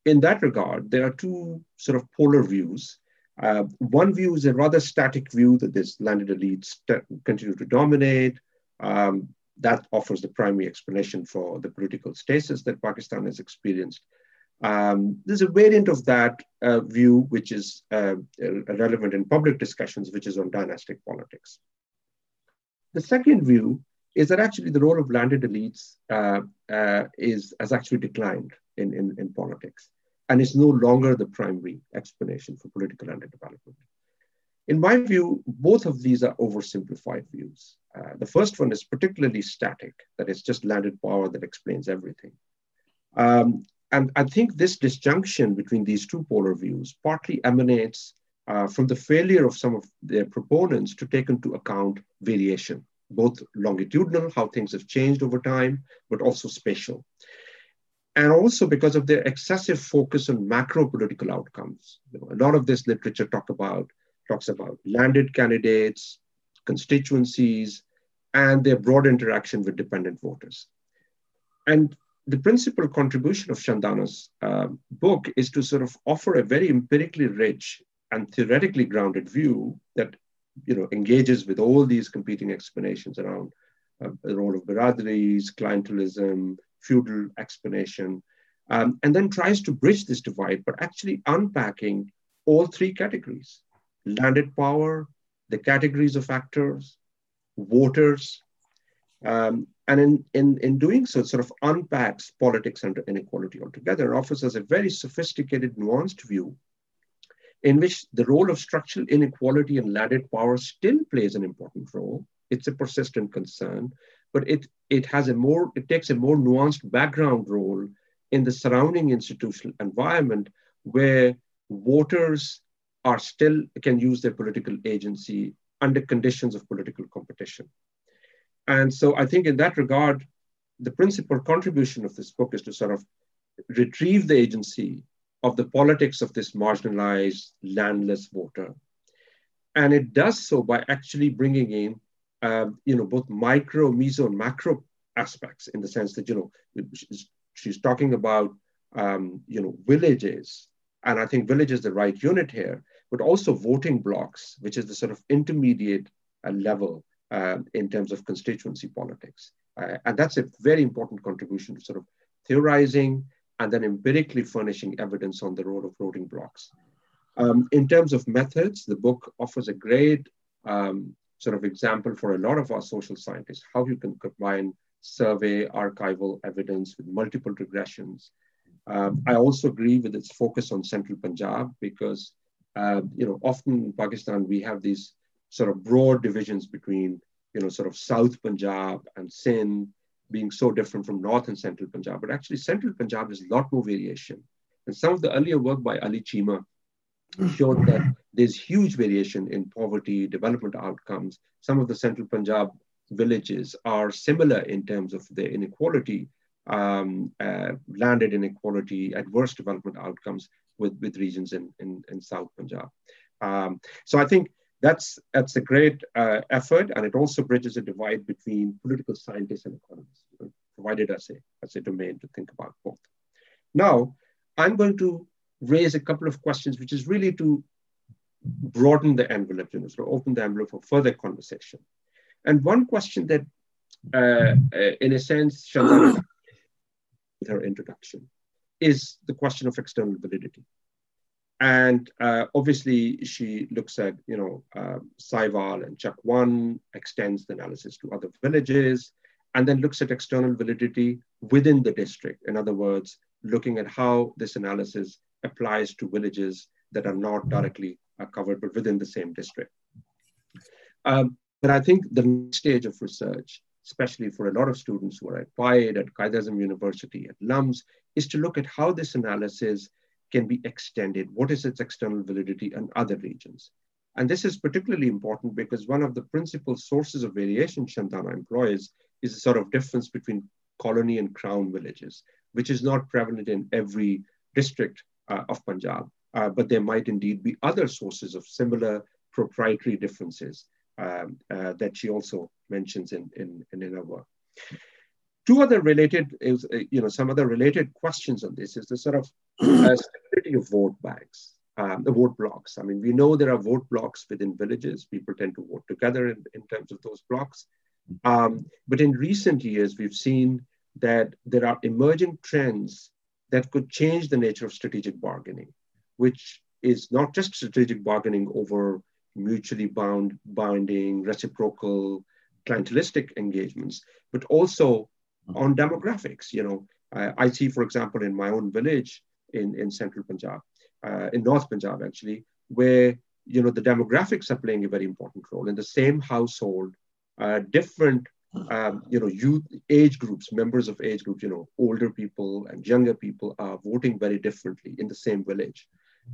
in that regard, there are two sort of polar views. Uh, one view is a rather static view that this landed elites continue to dominate. Um, that offers the primary explanation for the political stasis that Pakistan has experienced. Um, there's a variant of that uh, view, which is uh, relevant in public discussions, which is on dynastic politics. The second view is that actually the role of landed elites uh, uh is, has actually declined in, in, in politics and is no longer the primary explanation for political underdevelopment. In my view, both of these are oversimplified views. Uh, the first one is particularly static, that it's just landed power that explains everything. Um, and I think this disjunction between these two polar views partly emanates uh, from the failure of some of their proponents to take into account variation, both longitudinal, how things have changed over time, but also spatial and also because of their excessive focus on macro political outcomes. You know, a lot of this literature talk about, talks about landed candidates, constituencies, and their broad interaction with dependent voters. And the principal contribution of Shandana's uh, book is to sort of offer a very empirically rich and theoretically grounded view that you know engages with all these competing explanations around uh, the role of biradris, clientelism, feudal explanation, um, and then tries to bridge this divide, but actually unpacking all three categories. landed power, the categories of actors, voters, um, and in, in, in doing so, it sort of unpacks politics and inequality altogether, and offers us a very sophisticated, nuanced view in which the role of structural inequality and landed power still plays an important role. It's a persistent concern, but it, it has a more, it takes a more nuanced background role in the surrounding institutional environment where voters are still can use their political agency under conditions of political competition. And so I think in that regard, the principal contribution of this book is to sort of retrieve the agency of the politics of this marginalized, landless voter. And it does so by actually bringing in, uh, you know, both micro, meso, and macro aspects in the sense that, you know, she's, she's talking about, um, you know, villages. And I think village is the right unit here, but also voting blocks, which is the sort of intermediate uh, level uh, in terms of constituency politics. Uh, and that's a very important contribution to sort of theorizing and then empirically furnishing evidence on the role of voting blocks. Um, in terms of methods, the book offers a great um, sort of example for a lot of our social scientists, how you can combine survey, archival evidence with multiple regressions. Um, I also agree with its focus on central Punjab because, uh, you know, often in Pakistan, we have these sort of broad divisions between, you know, sort of South Punjab and Sindh being so different from North and Central Punjab. But actually, Central Punjab has a lot more variation. And some of the earlier work by Ali Cheema showed that there's huge variation in poverty, development outcomes. Some of the Central Punjab villages are similar in terms of their inequality, um, uh, landed inequality, adverse development outcomes with, with regions in, in, in South Punjab. Um, so I think that's, that's a great uh, effort, and it also bridges a divide between political scientists and economists, provided us a, as a domain to think about both. Now, I'm going to raise a couple of questions, which is really to broaden the envelope, you know, sort of open the envelope for further conversation. And one question that, uh, uh in a sense, Shandana <coughs> with her introduction, is the question of external validity. And uh, obviously, she looks at, you know, uh, Sahiwal and One, extends the analysis to other villages, and then looks at external validity within the district. In other words, looking at how this analysis applies to villages that are not directly uh, covered, but within the same district. Um, but I think the next stage of research, especially for a lot of students who are at PIDE, at Quaid University, at LUMS, is to look at how this analysis can be extended? What is its external validity in other regions? And this is particularly important because one of the principal sources of variation Shandana employs is a sort of difference between colony and crown villages, which is not prevalent in every district uh, of Punjab, uh, but there might indeed be other sources of similar proprietary differences um, uh, that she also mentions in, in, in her work. Two other related, is, uh, you know, some other related questions on this is the sort of <clears throat> uh, stability of vote banks, um, the vote blocks. I mean, we know there are vote blocks within villages. People tend to vote together in, in terms of those blocks. Um, but in recent years, we've seen that there are emerging trends that could change the nature of strategic bargaining, which is not just strategic bargaining over mutually bound, binding, reciprocal, clientelistic engagements, but also on demographics. You know, uh, I see, for example, in my own village in, in central Punjab, uh, in North Punjab actually, where you know the demographics are playing a very important role in the same household. Uh, different, um, you know, youth age groups, members of age groups, you know, older people and younger people are voting very differently in the same village.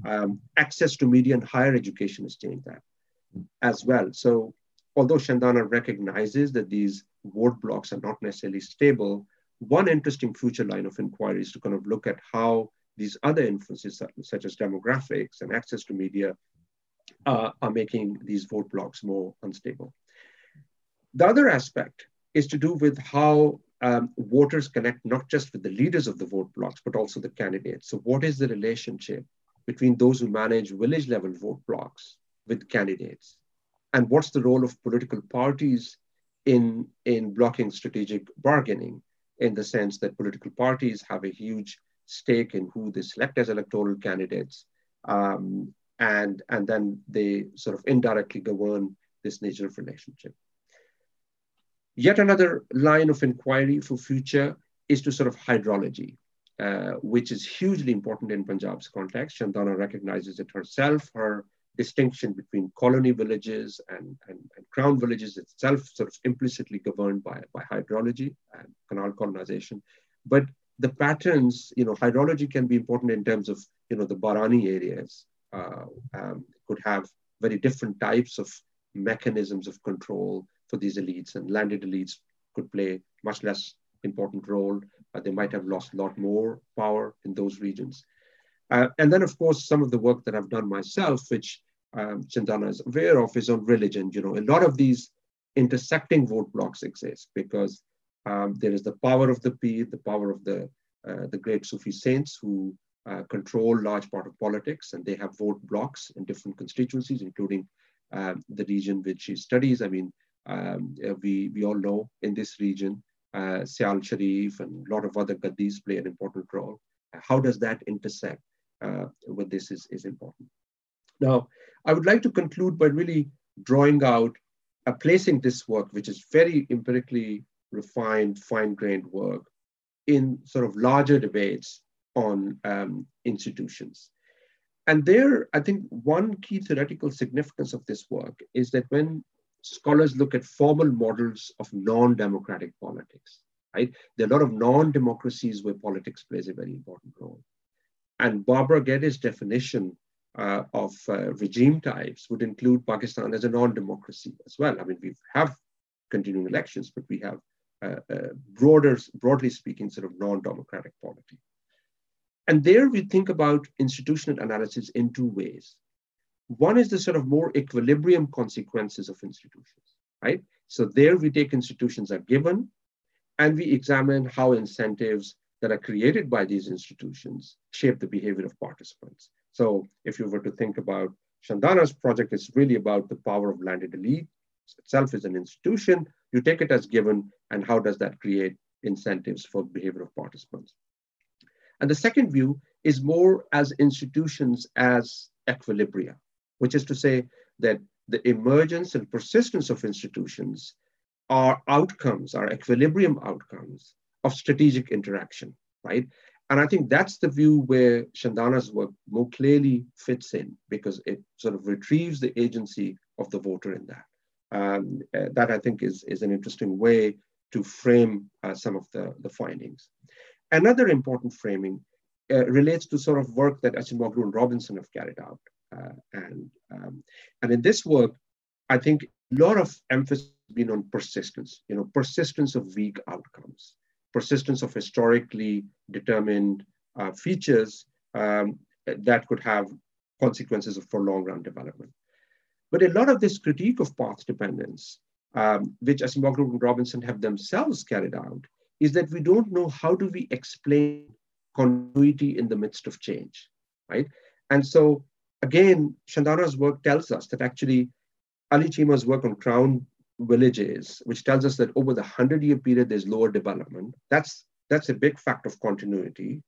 Um, access to media and higher education has changed that as well. So although Shandana recognizes that these vote blocks are not necessarily stable, one interesting future line of inquiry is to kind of look at how these other influences, such as demographics and access to media, uh, are making these vote blocks more unstable. The other aspect is to do with how um, voters connect not just with the leaders of the vote blocks, but also the candidates. So, what is the relationship between those who manage village level vote blocks with candidates? And what's the role of political parties in, in blocking strategic bargaining in the sense that political parties have a huge stake in who they select as electoral candidates. Um, and, and then they sort of indirectly govern this nature of relationship. Yet another line of inquiry for future is to sort of hydrology, uh, which is hugely important in Punjab's context. Shandana recognizes it herself. Her distinction between colony villages and, and, and, crown villages itself sort of implicitly governed by, by hydrology and canal colonization. But the patterns, you know, hydrology can be important in terms of, you know, the Barani areas uh, um, could have very different types of mechanisms of control for these elites and landed elites could play much less important role. They might have lost a lot more power in those regions. Uh, and then, of course, some of the work that I've done myself, which um, Shandana is aware of, is on religion. You know, a lot of these intersecting vote blocks exist because um, there is the power of the Peer, the power of the uh, the great Sufi saints who uh, control large part of politics, and they have vote blocks in different constituencies, including um, the region which she studies. I mean, um, we we all know in this region, uh, Sial Sharif and a lot of other Gaddis play an important role. How does that intersect uh, with this is, is important. Now, I would like to conclude by really drawing out, uh, placing this work, which is very empirically refined, fine-grained work, in sort of larger debates on um, institutions. And there, I think one key theoretical significance of this work is that when scholars look at formal models of non-democratic politics, right? There are a lot of non-democracies where politics plays a very important role. And Barbara Geddes' definition uh, of uh, regime types would include Pakistan as a non-democracy as well. I mean, we have continuing elections, but we have uh, uh, broader, broadly speaking, sort of non-democratic polity. And there we think about institutional analysis in two ways. One is the sort of more equilibrium consequences of institutions, right? So there we take institutions are given and we examine how incentives that are created by these institutions shape the behavior of participants. So if you were to think about Shandana's project, it's really about the power of landed elite itself as an institution. You take it as given, and how does that create incentives for behavior of participants? And the second view is more as institutions as equilibria, which is to say that the emergence and persistence of institutions are outcomes, are equilibrium outcomes of strategic interaction, right? And I think that's the view where Shandana's work more clearly fits in because it sort of retrieves the agency of the voter in that. Um, uh, that I think is, is an interesting way to frame uh, some of the, the findings. Another important framing uh, relates to sort of work that Acemoglu and Robinson have carried out. Uh, and, um, and in this work, I think a lot of emphasis has been on persistence, you know, persistence of weak outcomes persistence of historically determined uh, features um, that could have consequences for long run development. But a lot of this critique of path dependence, um, which Acemoglu and Robinson have themselves carried out, is that we don't know how do we explain continuity in the midst of change, right? And so again, Shandana's work tells us that actually Ali Cheema's work on crown villages, which tells us that over the 100 year period, there's lower development. That's, that's a big fact of continuity.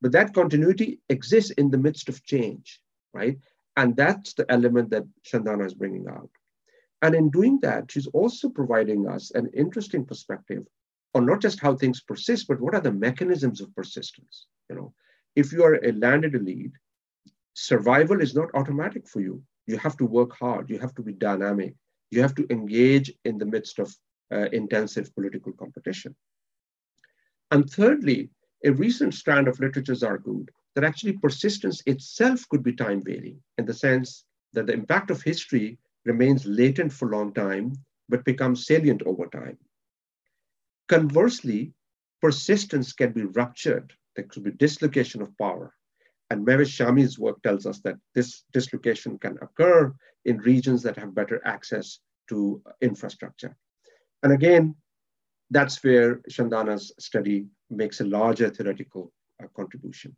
But that continuity exists in the midst of change, right? And that's the element that Shandana is bringing out. And in doing that, she's also providing us an interesting perspective on not just how things persist, but what are the mechanisms of persistence. You know, if you are a landed elite, survival is not automatic for you. You have to work hard. You have to be dynamic you have to engage in the midst of uh, intensive political competition. And thirdly, a recent strand of literature has argued that actually persistence itself could be time varying in the sense that the impact of history remains latent for a long time, but becomes salient over time. Conversely, persistence can be ruptured. There could be dislocation of power. And Mehwish Shami's work tells us that this dislocation can occur in regions that have better access to infrastructure. And again, that's where Shandana's study makes a larger theoretical uh, contribution.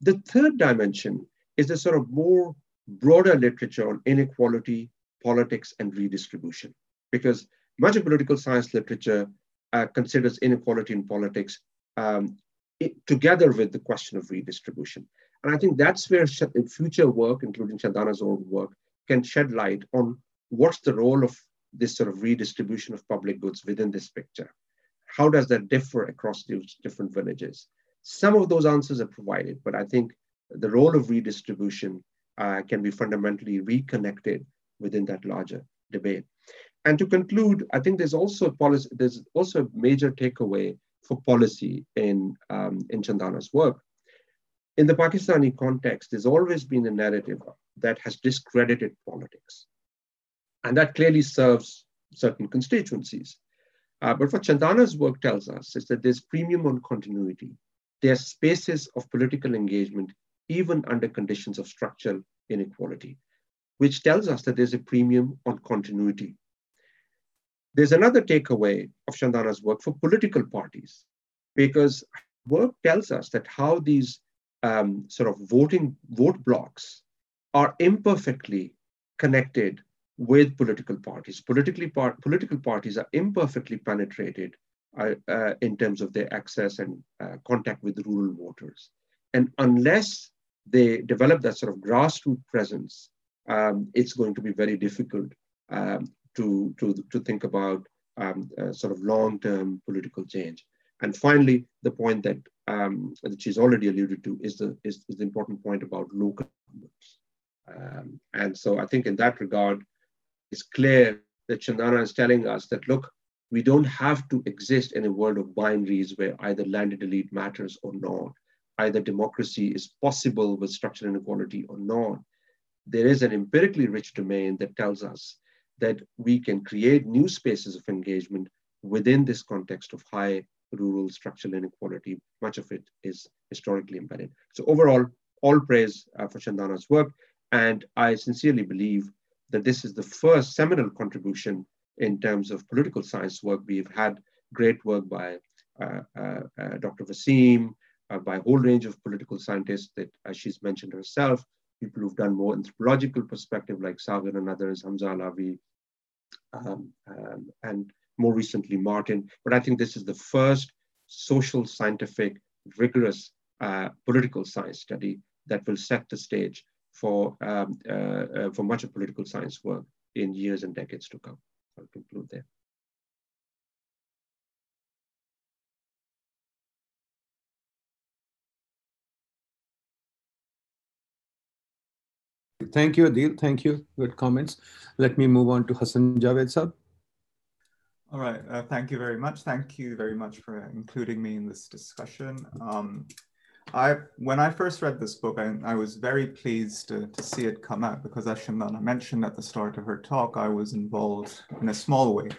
The third dimension is the sort of more broader literature on inequality, politics, and redistribution, because much of political science literature uh, considers inequality in politics um, it, together with the question of redistribution. And I think that's where future work, including Shandana's own work, can shed light on what's the role of this sort of redistribution of public goods within this picture. How does that differ across these different villages? Some of those answers are provided, but I think the role of redistribution uh, can be fundamentally reconnected within that larger debate. And to conclude, I think there's also policy, there's also a major takeaway for policy in, um, in Shandana's work. In the Pakistani context, there's always been a narrative that has discredited politics. And that clearly serves certain constituencies. Uh, but what Shandana's work tells us is that there's premium on continuity. There are spaces of political engagement, even under conditions of structural inequality, which tells us that there's a premium on continuity. There's another takeaway of Shandana's work for political parties, because work tells us that how these um, sort of voting vote blocks are imperfectly connected with political parties. Politically political parties are imperfectly penetrated uh, uh, in terms of their access and uh, contact with rural voters. And unless they develop that sort of grassroots presence, um, it's going to be very difficult um, to, to, to think about um, sort of long-term political change. And finally, the point that, um, she's already alluded to is the, is, is the important point about local. Um, and so I think in that regard, it's clear that Shandana is telling us that, look, we don't have to exist in a world of binaries where either landed elite matters or not, either democracy is possible with structural inequality or not. There is an empirically rich domain that tells us that we can create new spaces of engagement within this context of high rural structural inequality. Much of it is historically embedded. So overall, all praise uh, for Shandana's work. And I sincerely believe that this is the first seminal contribution in terms of political science work. We've had great work by uh, uh, uh Dr. Wasim, uh, by a whole range of political scientists that, as she's mentioned herself, people who've done more anthropological perspective like Saghir and others, Hamza Alavi, um, um, and more recently Martin. But I think this is the first social, scientific, rigorous uh, political science study that will set the stage for, um, uh, uh, for much of political science work in years and decades to come. I'll conclude there. Thank you, Adeel. Thank you. Good comments. Let me move on to Hassan Javid Sab. All right. Uh, thank you very much. Thank you very much for including me in this discussion. Um, I, when I first read this book, I, I was very pleased to, to, see it come out because as Shandana mentioned at the start of her talk, I was involved in a small way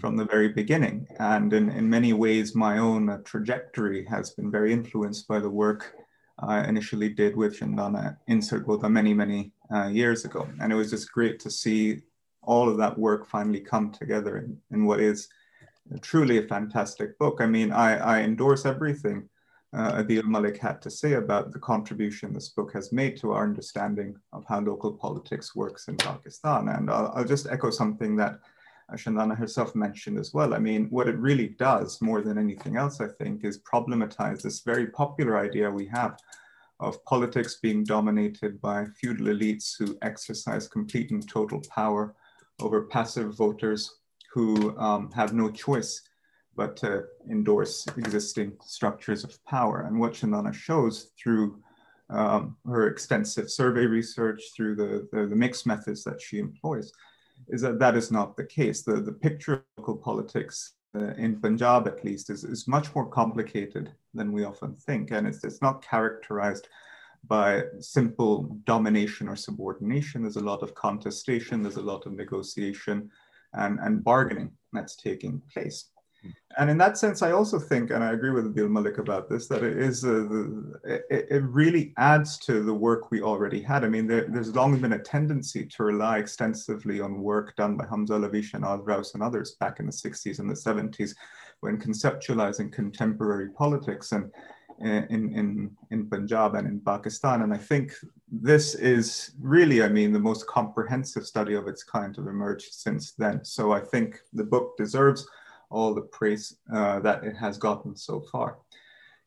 from the very beginning. And in, in many ways, my own uh, trajectory has been very influenced by the work I initially did with Shandana in Sargodha many, many uh, years ago. And it was just great to see all of that work finally come together in, in what is truly a fantastic book. I mean, I, I endorse everything uh, Adeel Malik had to say about the contribution this book has made to our understanding of how local politics works in Pakistan. And I'll, I'll just echo something that Shandana herself mentioned as well. I mean, what it really does more than anything else, I think, is problematize this very popular idea we have of politics being dominated by feudal elites who exercise complete and total power over passive voters who um, have no choice but to endorse existing structures of power. And what Shandana shows through um, her extensive survey research, through the, the, the, mixed methods that she employs, is that that is not the case. The, the picture of local politics uh, in Punjab, at least, is, is much more complicated than we often think. And it's, it's not characterized by simple domination or subordination. There's a lot of contestation, there's a lot of negotiation and, and bargaining that's taking place. And in that sense, I also think, and I agree with Adeel Malik about this, that it is uh, it, it, really adds to the work we already had. I mean, there, there's long been a tendency to rely extensively on work done by Hamza Alavi, Shahnaz Rouse, and others back in the 60s and the 70s when conceptualizing contemporary politics and in, in, in Punjab and in Pakistan. And I think this is really, I mean, the most comprehensive study of its kind to emerge since then. So I think the book deserves all the praise uh, that it has gotten so far.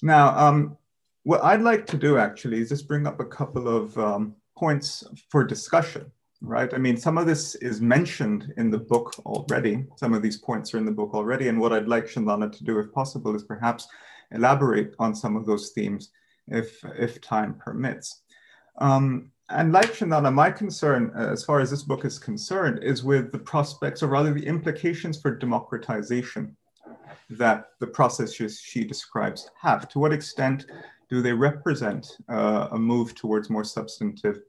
Now, um, what I'd like to do actually is just bring up a couple of um, points for discussion, right? I mean, some of this is mentioned in the book already. Some of these points are in the book already. And what I'd like Shandana to do, if possible, is perhaps elaborate on some of those themes if, if time permits. Um, and like Shandana, my concern, uh, as far as this book is concerned, is with the prospects, or rather the implications for democratization that the processes she describes have. To what extent do they represent uh, a move towards more substantive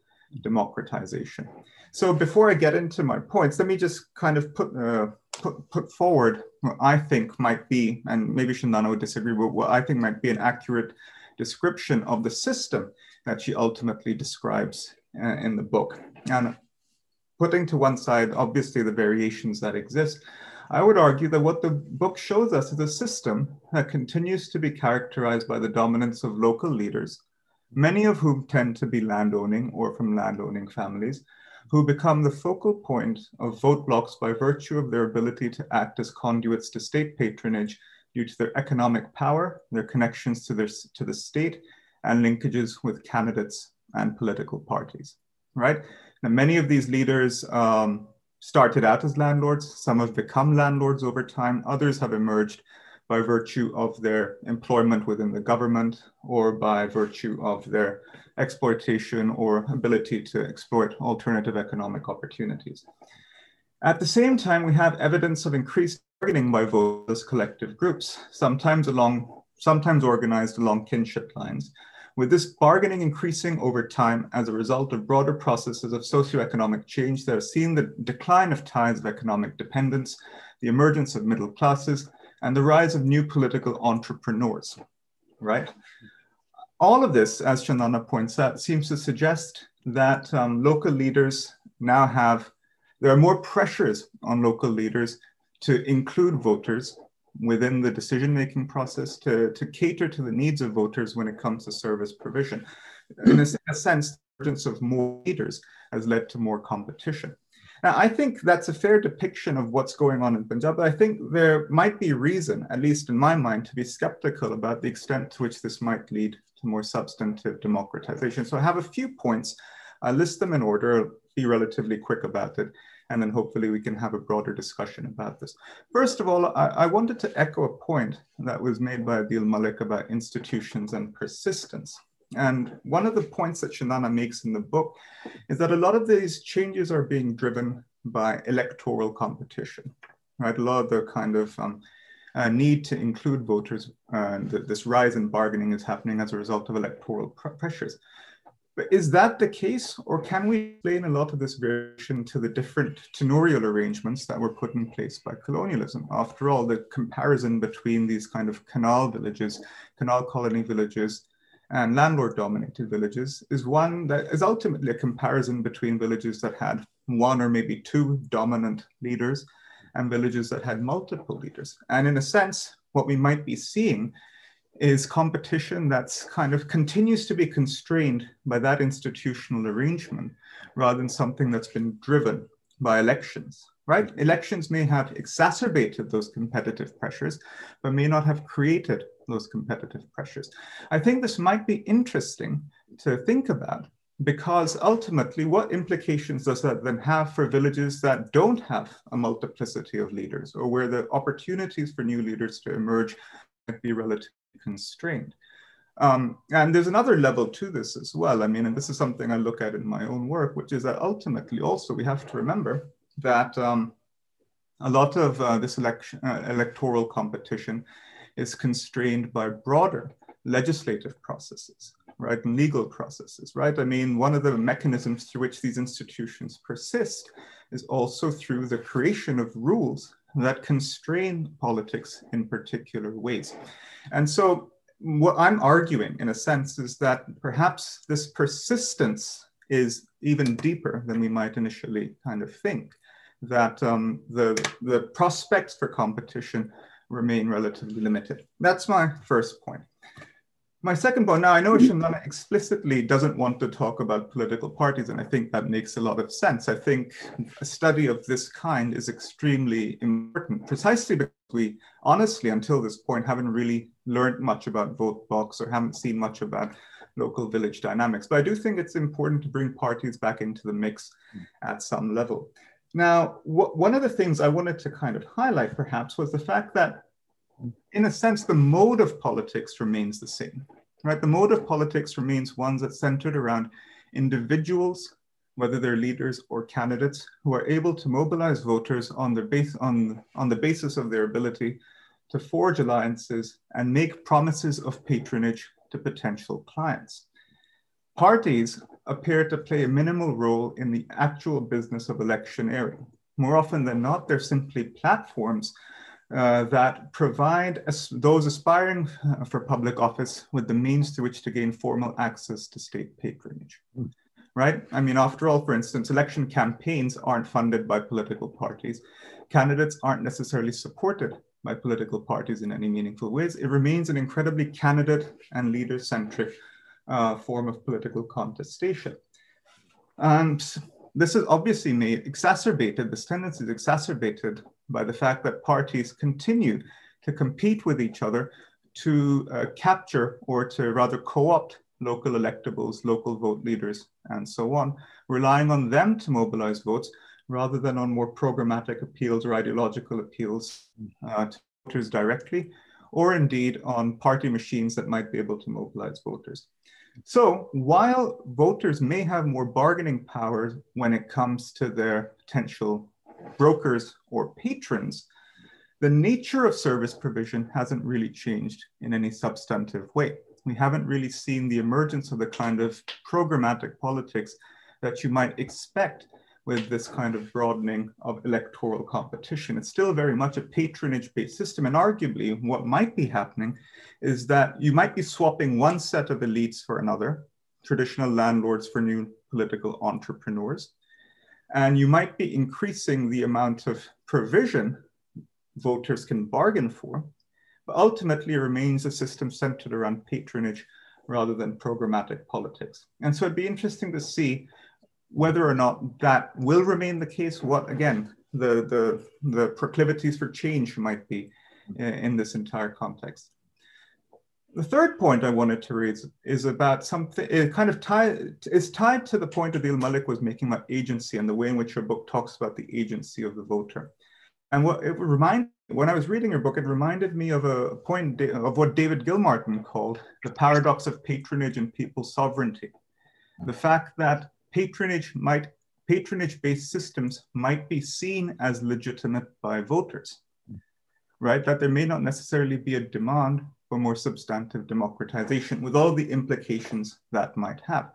democratization? So before I get into my points, let me just kind of put, uh, put, put forward what I think might be, and maybe Shandana would disagree, but what I think might be an accurate description of the system that she ultimately describes uh, in the book. And putting to one side, obviously, the variations that exist, I would argue that what the book shows us is a system that continues to be characterized by the dominance of local leaders, many of whom tend to be landowning or from landowning families, who become the focal point of vote blocks by virtue of their ability to act as conduits to state patronage due to their economic power, their connections to, their, to the state, and linkages with candidates and political parties, right? Now, many of these leaders um, started out as landlords. Some have become landlords over time. Others have emerged by virtue of their employment within the government or by virtue of their exploitation or ability to exploit alternative economic opportunities. At the same time, we have evidence of increased bargaining by voters collective groups, sometimes along, sometimes organized along kinship lines, with this bargaining increasing over time as a result of broader processes of socioeconomic change that have seen the decline of ties of economic dependence, the emergence of middle classes, and the rise of new political entrepreneurs, right? All of this, as Shandana points out, seems to suggest that um, local leaders now have, there are more pressures on local leaders to include voters within the decision-making process to, to cater to the needs of voters when it comes to service provision. In a, in a sense, the emergence of more leaders has led to more competition. Now, I think that's a fair depiction of what's going on in Punjab. but I think there might be reason, at least in my mind, to be skeptical about the extent to which this might lead to more substantive democratization. So I have a few points. I'll list them in order, I'll be relatively quick about it and then hopefully we can have a broader discussion about this. First of all, I, I wanted to echo a point that was made by Adeel Malik about institutions and persistence. And one of the points that Shandana makes in the book is that a lot of these changes are being driven by electoral competition, right? A lot of the kind of um, uh, need to include voters uh, this rise in bargaining is happening as a result of electoral pr pressures. But is that the case, or can we explain a lot of this variation to the different tenurial arrangements that were put in place by colonialism? After all, the comparison between these kind of canal villages, canal colony villages, and landlord dominated villages is one that is ultimately a comparison between villages that had one or maybe two dominant leaders and villages that had multiple leaders. And in a sense, what we might be seeing is competition that's kind of continues to be constrained by that institutional arrangement rather than something that's been driven by elections, right? Elections may have exacerbated those competitive pressures, but may not have created those competitive pressures. I think this might be interesting to think about because ultimately, what implications does that then have for villages that don't have a multiplicity of leaders or where the opportunities for new leaders to emerge might be relatively constrained. Um, and there's another level to this as well. I mean, and this is something I look at in my own work, which is that ultimately also we have to remember that um, a lot of uh, this election, uh, electoral competition is constrained by broader legislative processes, right, and legal processes, right? I mean, one of the mechanisms through which these institutions persist is also through the creation of rules that constrain politics in particular ways. And so, what I'm arguing, in a sense, is that perhaps this persistence is even deeper than we might initially kind of think. That um, the, the prospects for competition remain relatively limited. That's my first point. my second point now, I know Shandana explicitly doesn't want to talk about political parties, and I think that makes a lot of sense. I think a study of this kind is extremely important, precisely because we honestly, until this point, haven't really learned much about vote box or haven't seen much about local village dynamics. But I do think it's important to bring parties back into the mix at some level. Now, one of the things I wanted to kind of highlight perhaps was the fact that in a sense, the mode of politics remains the same, right? The mode of politics remains ones that's centered around individuals, whether they're leaders or candidates, who are able to mobilize voters on the, base, on, on the basis of their ability to forge alliances and make promises of patronage to potential clients. Parties appear to play a minimal role in the actual business of electioneering. More often than not, they're simply platforms uh, that provide as those aspiring uh, for public office with the means to which to gain formal access to state patronage. Right? I mean, after all, for instance, election campaigns aren't funded by political parties. Candidates aren't necessarily supported by political parties in any meaningful ways. It remains an incredibly candidate and leader centric uh, form of political contestation. And this is obviously made exacerbated, this tendency is exacerbated by the fact that parties continue to compete with each other to uh, capture or to rather co-opt local electables, local vote leaders, and so on, relying on them to mobilize votes rather than on more programmatic appeals or ideological appeals uh, to voters directly, or indeed on party machines that might be able to mobilize voters. So while voters may have more bargaining power when it comes to their potential brokers or patrons, the nature of service provision hasn't really changed in any substantive way. We haven't really seen the emergence of the kind of programmatic politics that you might expect with this kind of broadening of electoral competition. It's still very much a patronage based system. And arguably, what might be happening is that you might be swapping one set of elites for another, traditional landlords for new political entrepreneurs. And you might be increasing the amount of provision voters can bargain for, but ultimately remains a system centered around patronage rather than programmatic politics. And so it'd be interesting to see whether or not that will remain the case, what again, the, the, the proclivities for change might be uh, in this entire context. The third point I wanted to raise is about something, it kind of tied, is tied to the point Adeel Malik was making about agency and the way in which your book talks about the agency of the voter. And what it reminded, when I was reading your book, it reminded me of a point of what David Gilmartin called the paradox of patronage and people's sovereignty. The fact that patronage might patronage-based systems might be seen as legitimate by voters, right? That there may not necessarily be a demand for more substantive democratization with all the implications that might have.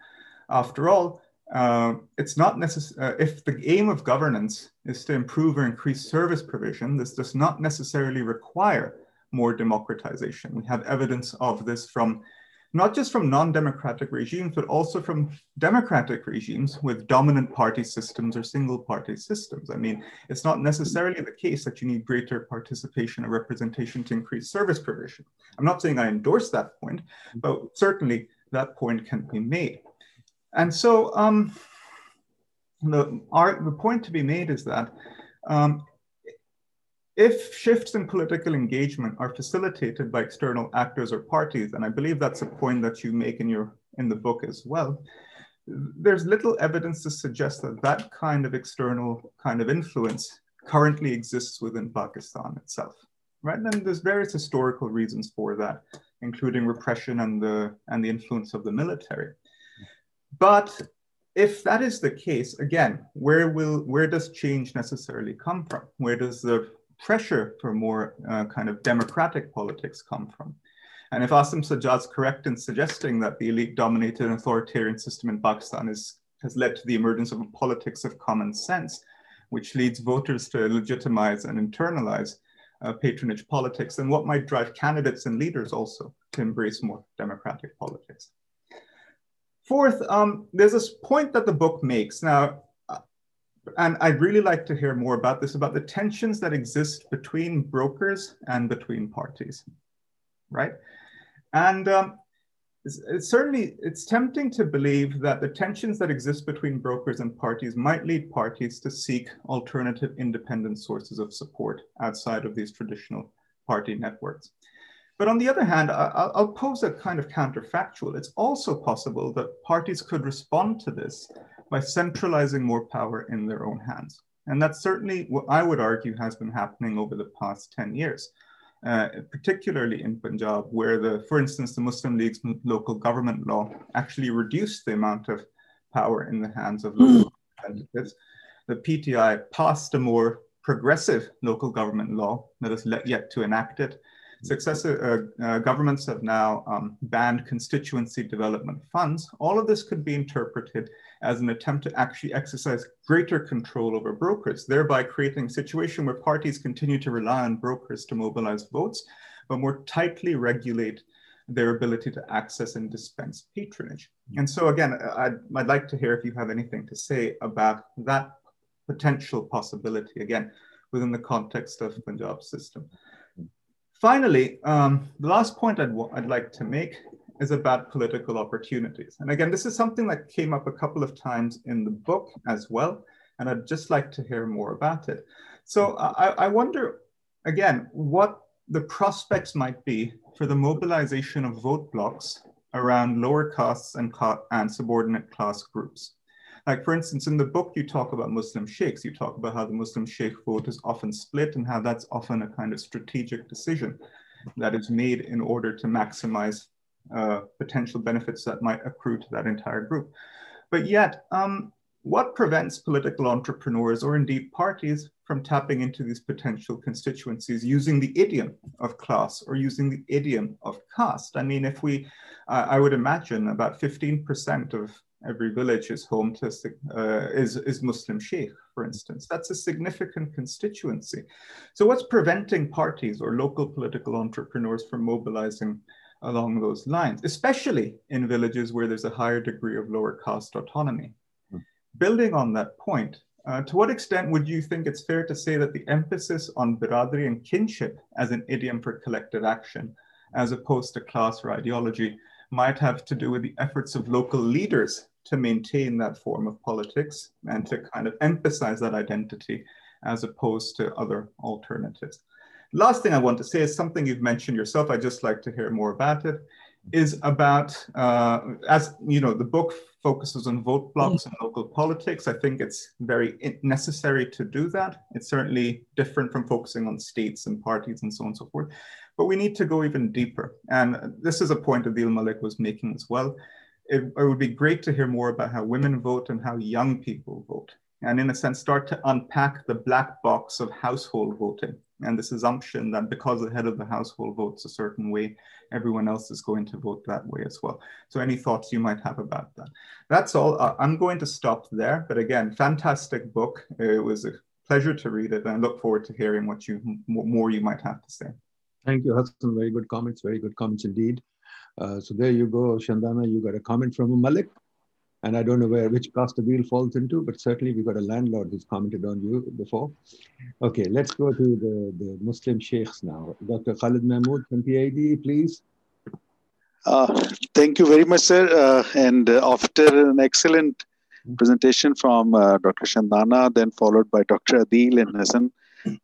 After all, uh, it's not necessary, uh, if the aim of governance is to improve or increase service provision, this does not necessarily require more democratization. We have evidence of this from not just from non-democratic regimes, but also from democratic regimes with dominant party systems or single party systems. I mean, it's not necessarily the case that you need greater participation or representation to increase service provision. I'm not saying I endorse that point, but certainly that point can be made. And so um, the, our, the point to be made is that um, if shifts in political engagement are facilitated by external actors or parties, and I believe that's a point that you make in your in the book as well, there's little evidence to suggest that that kind of external kind of influence currently exists within Pakistan itself, right? And there's various historical reasons for that, including repression and the and the influence of the military. But if that is the case, again, where will where does change necessarily come from? Where does the pressure for more uh, kind of democratic politics come from? And if Asim Sajjad's correct in suggesting that the elite dominated and authoritarian system in Pakistan is, has led to the emergence of a politics of common sense, which leads voters to legitimize and internalize uh, patronage politics, then what might drive candidates and leaders also to embrace more democratic politics? Fourth, um, there's this point that the book makes. Now, and I'd really like to hear more about this, about the tensions that exist between brokers and between parties, right? And um, it's, it's certainly it's tempting to believe that the tensions that exist between brokers and parties might lead parties to seek alternative independent sources of support outside of these traditional party networks. But on the other hand, I, will pose a kind of counterfactual. It's also possible that parties could respond to this by centralizing more power in their own hands. And that's certainly what I would argue has been happening over the past 10 years. Uh, particularly in Punjab, where the, for instance, the Muslim League's local government law actually reduced the amount of power in the hands of local representatives. The PTI passed a more progressive local government law that is yet to enact it. Successive uh, uh, governments have now um, banned constituency development funds. All of this could be interpreted as an attempt to actually exercise greater control over brokers, thereby creating a situation where parties continue to rely on brokers to mobilize votes, but more tightly regulate their ability to access and dispense patronage. And so again, I'd, I'd like to hear if you have anything to say about that potential possibility, again, within the context of Punjab system. Finally, um, the last point I'd, I'd like to make is about political opportunities. And again, this is something that came up a couple of times in the book as well, and I'd just like to hear more about it. So I, I wonder, again, what the prospects might be for the mobilization of vote blocks around lower castes and, and subordinate class groups. Like, for instance, in the book, you talk about Muslim sheikhs. You talk about how the Muslim sheikh vote is often split and how that's often a kind of strategic decision that is made in order to maximize uh, potential benefits that might accrue to that entire group. But yet, um, what prevents political entrepreneurs or indeed parties from tapping into these potential constituencies using the idiom of class or using the idiom of caste? I mean, if we, uh, I would imagine about 15% of every village is home to uh, is, is Muslim sheikh, for instance. That's a significant constituency. So what's preventing parties or local political entrepreneurs from mobilizing along those lines, especially in villages where there's a higher degree of lower caste autonomy. Mm. Building on that point, uh, to what extent would you think it's fair to say that the emphasis on biradari and kinship as an idiom for collective action, as opposed to class or ideology, might have to do with the efforts of local leaders to maintain that form of politics and to kind of emphasize that identity as opposed to other alternatives? Last thing I want to say is something you've mentioned yourself. I'd just like to hear more about it. Is about uh, as you know, the book focuses on vote blocks and local politics. I think it's very necessary to do that. It's certainly different from focusing on states and parties and so on and so forth. But we need to go even deeper. And this is a point Adeel Malik was making as well. It, it would be great to hear more about how women vote and how young people vote. And in a sense, start to unpack the black box of household voting and this assumption that because the head of the household votes a certain way, everyone else is going to vote that way as well. So any thoughts you might have about that? That's all. Uh, I'm going to stop there. But again, fantastic book. It was a pleasure to read it and I look forward to hearing what you more you might have to say. Thank you, Hassan. Very good comments. Very good comments indeed. Uh, so there you go, Shandana. You got a comment from Malik. And I don't know where which class the wheel falls into, but certainly we've got a landlord who's commented on you before. Okay, let's go to the, the Muslim sheikhs now. Dr. Khalid Mahmood from PIDE, please. Uh, thank you very much, sir. Uh, and uh, after an excellent presentation from uh, Dr. Shandana, then followed by Dr. Adeel and Hassan,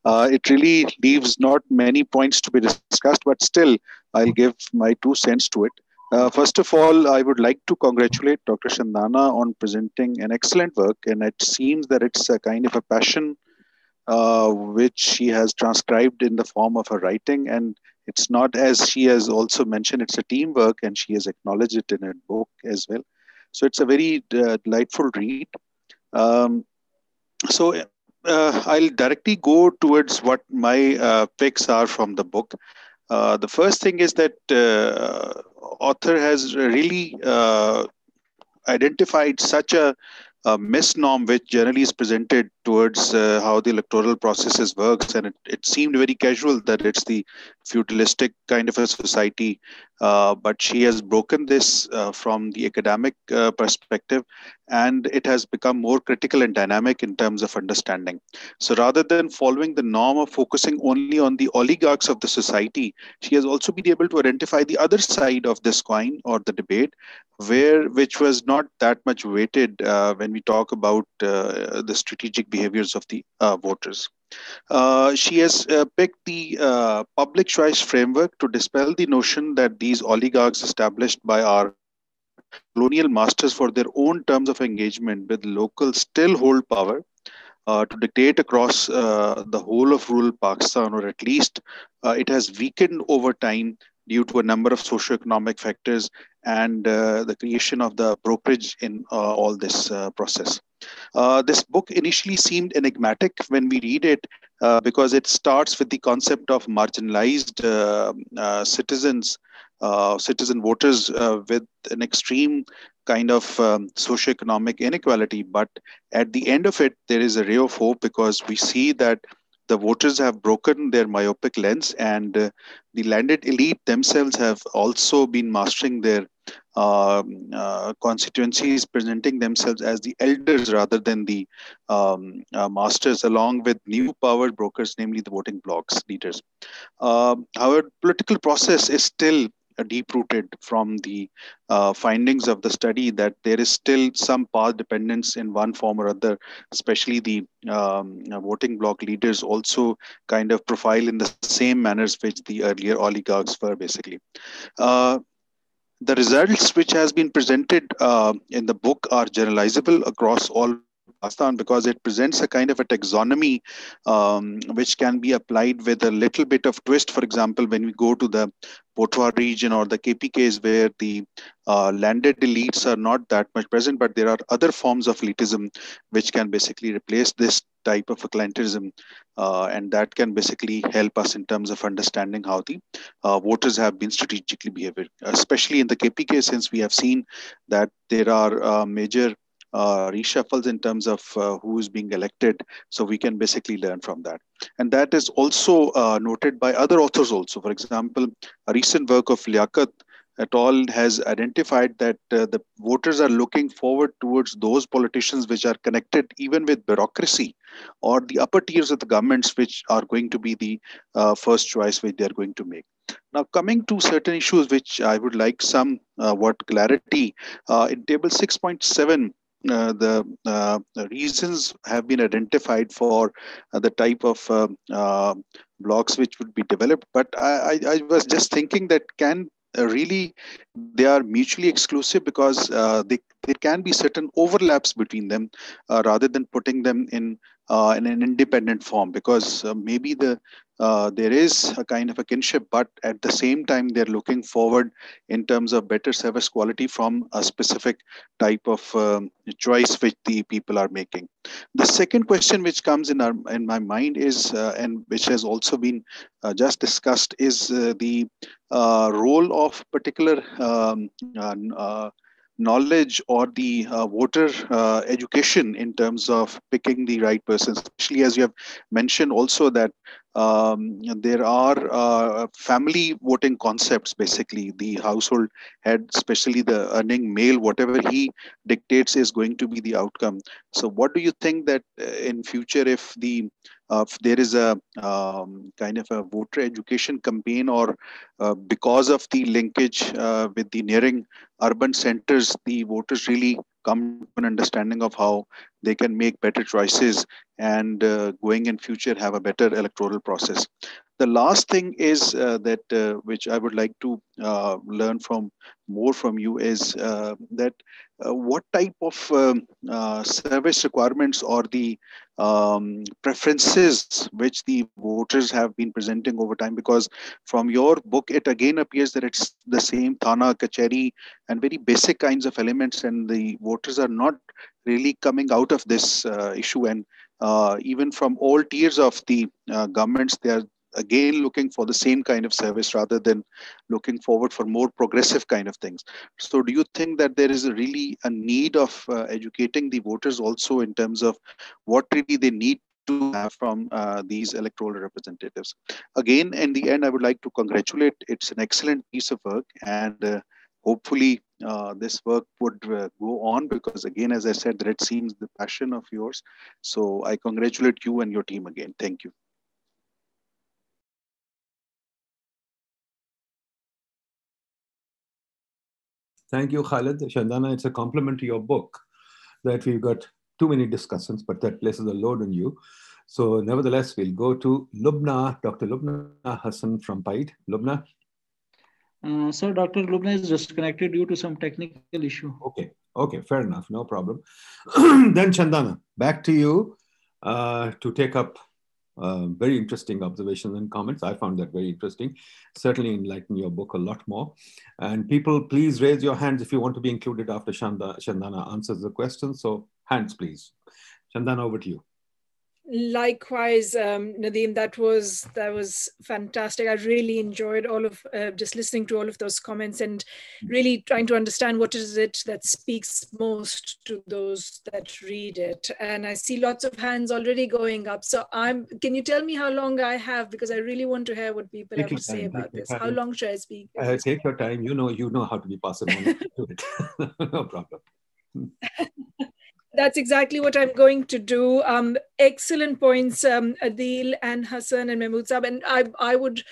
uh, it really leaves not many points to be discussed, but still, I'll give my two cents to it. Uh, first of all, I would like to congratulate Dr. Shandana on presenting an excellent work, and it seems that it's a kind of a passion uh, which she has transcribed in the form of her writing. And it's not, as she has also mentioned, it's a teamwork, and she has acknowledged it in her book as well. So it's a very uh, delightful read. Um, so uh, I'll directly go towards what my uh, picks are from the book. Uh, the first thing is that author has really uh, identified such a, a misnorm which generally is presented towards uh, how the electoral processes works. And it, it seemed very casual that it's the feudalistic kind of a society, uh, but she has broken this uh, from the academic uh, perspective and it has become more critical and dynamic in terms of understanding. So rather than following the norm of focusing only on the oligarchs of the society, she has also been able to identify the other side of this coin or the debate, where which was not that much weighted uh, when we talk about uh, the strategic behaviors of the uh, voters. Uh, she has uh, picked the uh, public choice framework to dispel the notion that these oligarchs established by our colonial masters for their own terms of engagement with locals still hold power uh, to dictate across uh, the whole of rural Pakistan, or at least it has weakened over time due to a number of socioeconomic factors and the creation of the brokerage in all this process. Uh, this book initially seemed enigmatic when we read it uh, because it starts with the concept of marginalized uh, uh citizens, uh, citizen voters with an extreme kind of um, socioeconomic inequality. But at the end of it, there is a ray of hope because we see that the voters have broken their myopic lens and uh, the landed elite themselves have also been mastering their uh, constituencies presenting themselves as the elders rather than the um, uh, masters, along with new power brokers, namely the voting blocks leaders. Uh, however, political process is still deep rooted from the uh, findings of the study that there is still some path dependence in one form or other, especially the um, voting bloc leaders also kind of profile in the same manners which the earlier oligarchs were basically. Uh, the results which has been presented uh, in the book are generalizable across all Because it presents a kind of a taxonomy um, which can be applied with a little bit of twist. For example, when we go to the Potwar region or the KPKs where the uh, landed elites are not that much present, but there are other forms of elitism which can basically replace this type of a clientelism. Uh, and that can basically help us in terms of understanding how the uh, voters have been strategically behaving, especially in the KPK, since we have seen that there are uh, major uh, reshuffles in terms of uh, who is being elected. So we can basically learn from that. And that is also uh, noted by other authors also. For example, a recent work of Liaquat et al. has identified that uh, the voters are looking forward towards those politicians which are connected even with bureaucracy or the upper tiers of the governments which are going to be the uh, first choice which they are going to make. Now, coming to certain issues which I would like some uh, what clarity uh, in table 6.7, uh, the, uh, reasons have been identified for uh, the type of uh, blocks which would be developed. But I, I, I was just thinking that can really they are mutually exclusive because they, there can be certain overlaps between them rather than putting them in uh, in an independent form because uh, maybe the uh, there is a kind of a kinship, but at the same time they're looking forward in terms of better service quality from a specific type of um, choice which the people are making. The second question which comes in our in my mind is, uh, and which has also been uh, just discussed, is uh, the role of particular um, knowledge or the uh, voter uh, education in terms of picking the right person, especially as you have mentioned also that um, there are uh, family voting concepts basically. The household head especially the earning male whatever he dictates is going to be the outcome. So what do you think that uh, in future if the uh, if there is a um, kind of a voter education campaign or uh, because of the linkage uh, with the nearing urban centers, the voters really come to an understanding of how they can make better choices and uh, going in future have a better electoral process. The last thing is uh, that uh, which I would like to uh, learn from more from you is that what type of um, service requirements or the um, preferences which the voters have been presenting over time? Because from your book it again appears that it's the same thana kacheri and very basic kinds of elements and the voters are not really coming out of this uh, issue. And uh, even from all tiers of the uh, governments they are again looking for the same kind of service rather than looking forward for more progressive kind of things so do you think that there is a really a need of uh, educating the voters also in terms of what really they need to have from uh, these electoral representatives. Again, in the end, I would like to congratulate. It's an excellent piece of work, and uh, hopefully uh, this work would uh, go on because, again, as I said, that seems the passion of yours. So I congratulate you and your team again. Thank you. Thank you, Khalid. Shandana, it's a compliment to your book that we've got too many discussions, but that places a load on you. So nevertheless, we'll go to Lubna, Dr. Lubna Hassan from PIDE. Lubna. Uh, sir, Dr. Lubna is disconnected due to some technical issue. Okay, okay, fair enough, no problem. <clears throat> then Shandana, back to you uh, to take up uh, very interesting observations and comments. I found that very interesting. Certainly enlighten your book a lot more. And people, please raise your hands if you want to be included after Shanda, Shandana answers the question. So hands, please. Shandana, over to you. Likewise, um, Nadeem, that was that was fantastic. I really enjoyed all of uh, just listening to all of those comments and really trying to understand what is it that speaks most to those that read it. And I see lots of hands already going up. So I'm. Can you tell me how long I have because I really want to hear what people Take have to say about this. How long should I speak? Uh, take your time. You know, you know how to be parsimonious. <laughs> <laughs> no problem. <laughs> That's exactly what I'm going to do. Um, excellent points, um, Adeel and Hassan and Mahmood Saab. And I, I would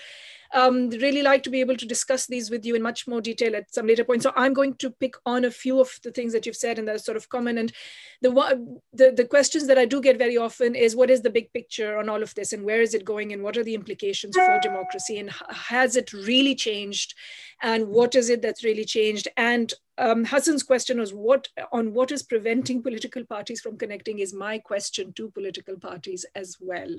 um, really like to be able to discuss these with you in much more detail at some later point. So I'm going to pick on a few of the things that you've said and that are sort of common. And the, the, the questions that I do get very often is what is the big picture on all of this and where is it going and what are the implications for democracy and has it really changed and what is it that's really changed? And um, Hassan's question was what on what is preventing political parties from connecting is my question to political parties as well.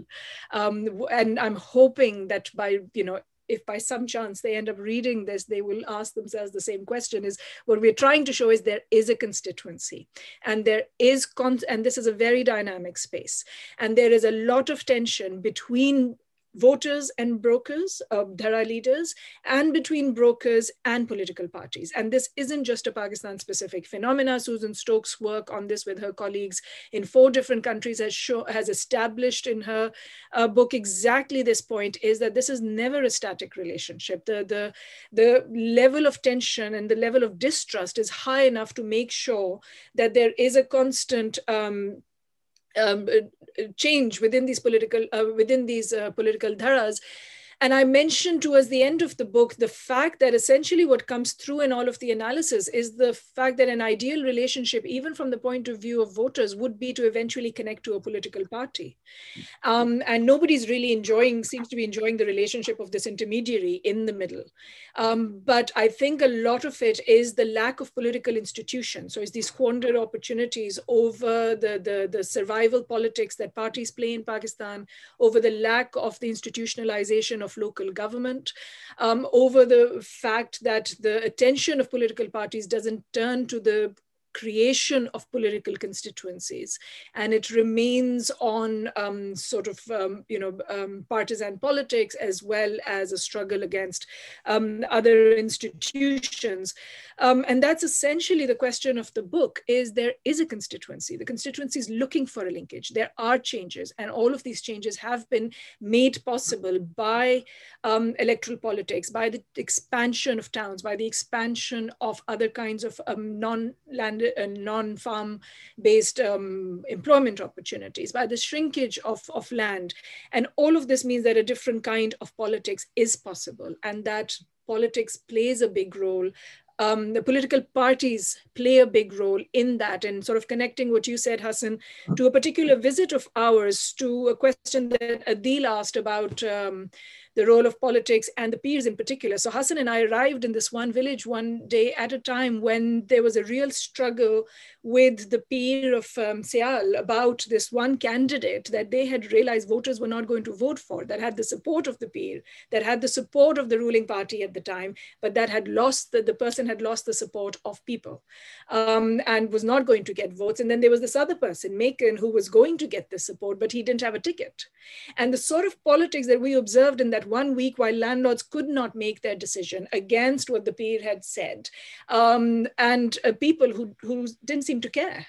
Um, and I'm hoping that by, you know, if by some chance they end up reading this, they will ask themselves the same question is what we're trying to show is there is a constituency and there is, con and this is a very dynamic space. And there is a lot of tension between voters and brokers, uh, Dhara leaders, and between brokers and political parties. And this isn't just a Pakistan specific phenomena. Susan Stokes' work on this with her colleagues in four different countries has, show, has established in her uh, book exactly this point is that this is never a static relationship. The, the, the level of tension and the level of distrust is high enough to make sure that there is a constant um, um, uh, change within these political uh, within these uh, political dharas and I mentioned towards the end of the book the fact that essentially what comes through in all of the analysis is the fact that an ideal relationship, even from the point of view of voters, would be to eventually connect to a political party. Um, and nobody's really enjoying, seems to be enjoying the relationship of this intermediary in the middle. Um, but I think a lot of it is the lack of political institutions. So it's these squandered opportunities over the, the, the survival politics that parties play in Pakistan, over the lack of the institutionalization of local government, um, over the fact that the attention of political parties doesn't turn to the creation of political constituencies and it remains on um, sort of um, you know um, partisan politics as well as a struggle against um, other institutions. Um, and that's essentially the question of the book is there is a constituency. The constituency is looking for a linkage. There are changes and all of these changes have been made possible by um, electoral politics by the expansion of towns by the expansion of other kinds of non-land and non-farm based um, employment opportunities, by the shrinkage of, of land. And all of this means that a different kind of politics is possible and that politics plays a big role um, the political parties play a big role in that and sort of connecting what you said, Hassan, to a particular visit of ours to a question that Adeel asked about um, the role of politics and the peers in particular. So Hassan and I arrived in this one village one day at a time when there was a real struggle with the peer of um, Sial about this one candidate that they had realized voters were not going to vote for, that had the support of the peer, that had the support of the ruling party at the time, but that had lost, the, the person had lost the support of people um, and was not going to get votes. And then there was this other person, Macon, who was going to get the support, but he didn't have a ticket. And the sort of politics that we observed in that that one week, while landlords could not make their decision against what the peer had said, um, and uh, people who, who didn't seem to care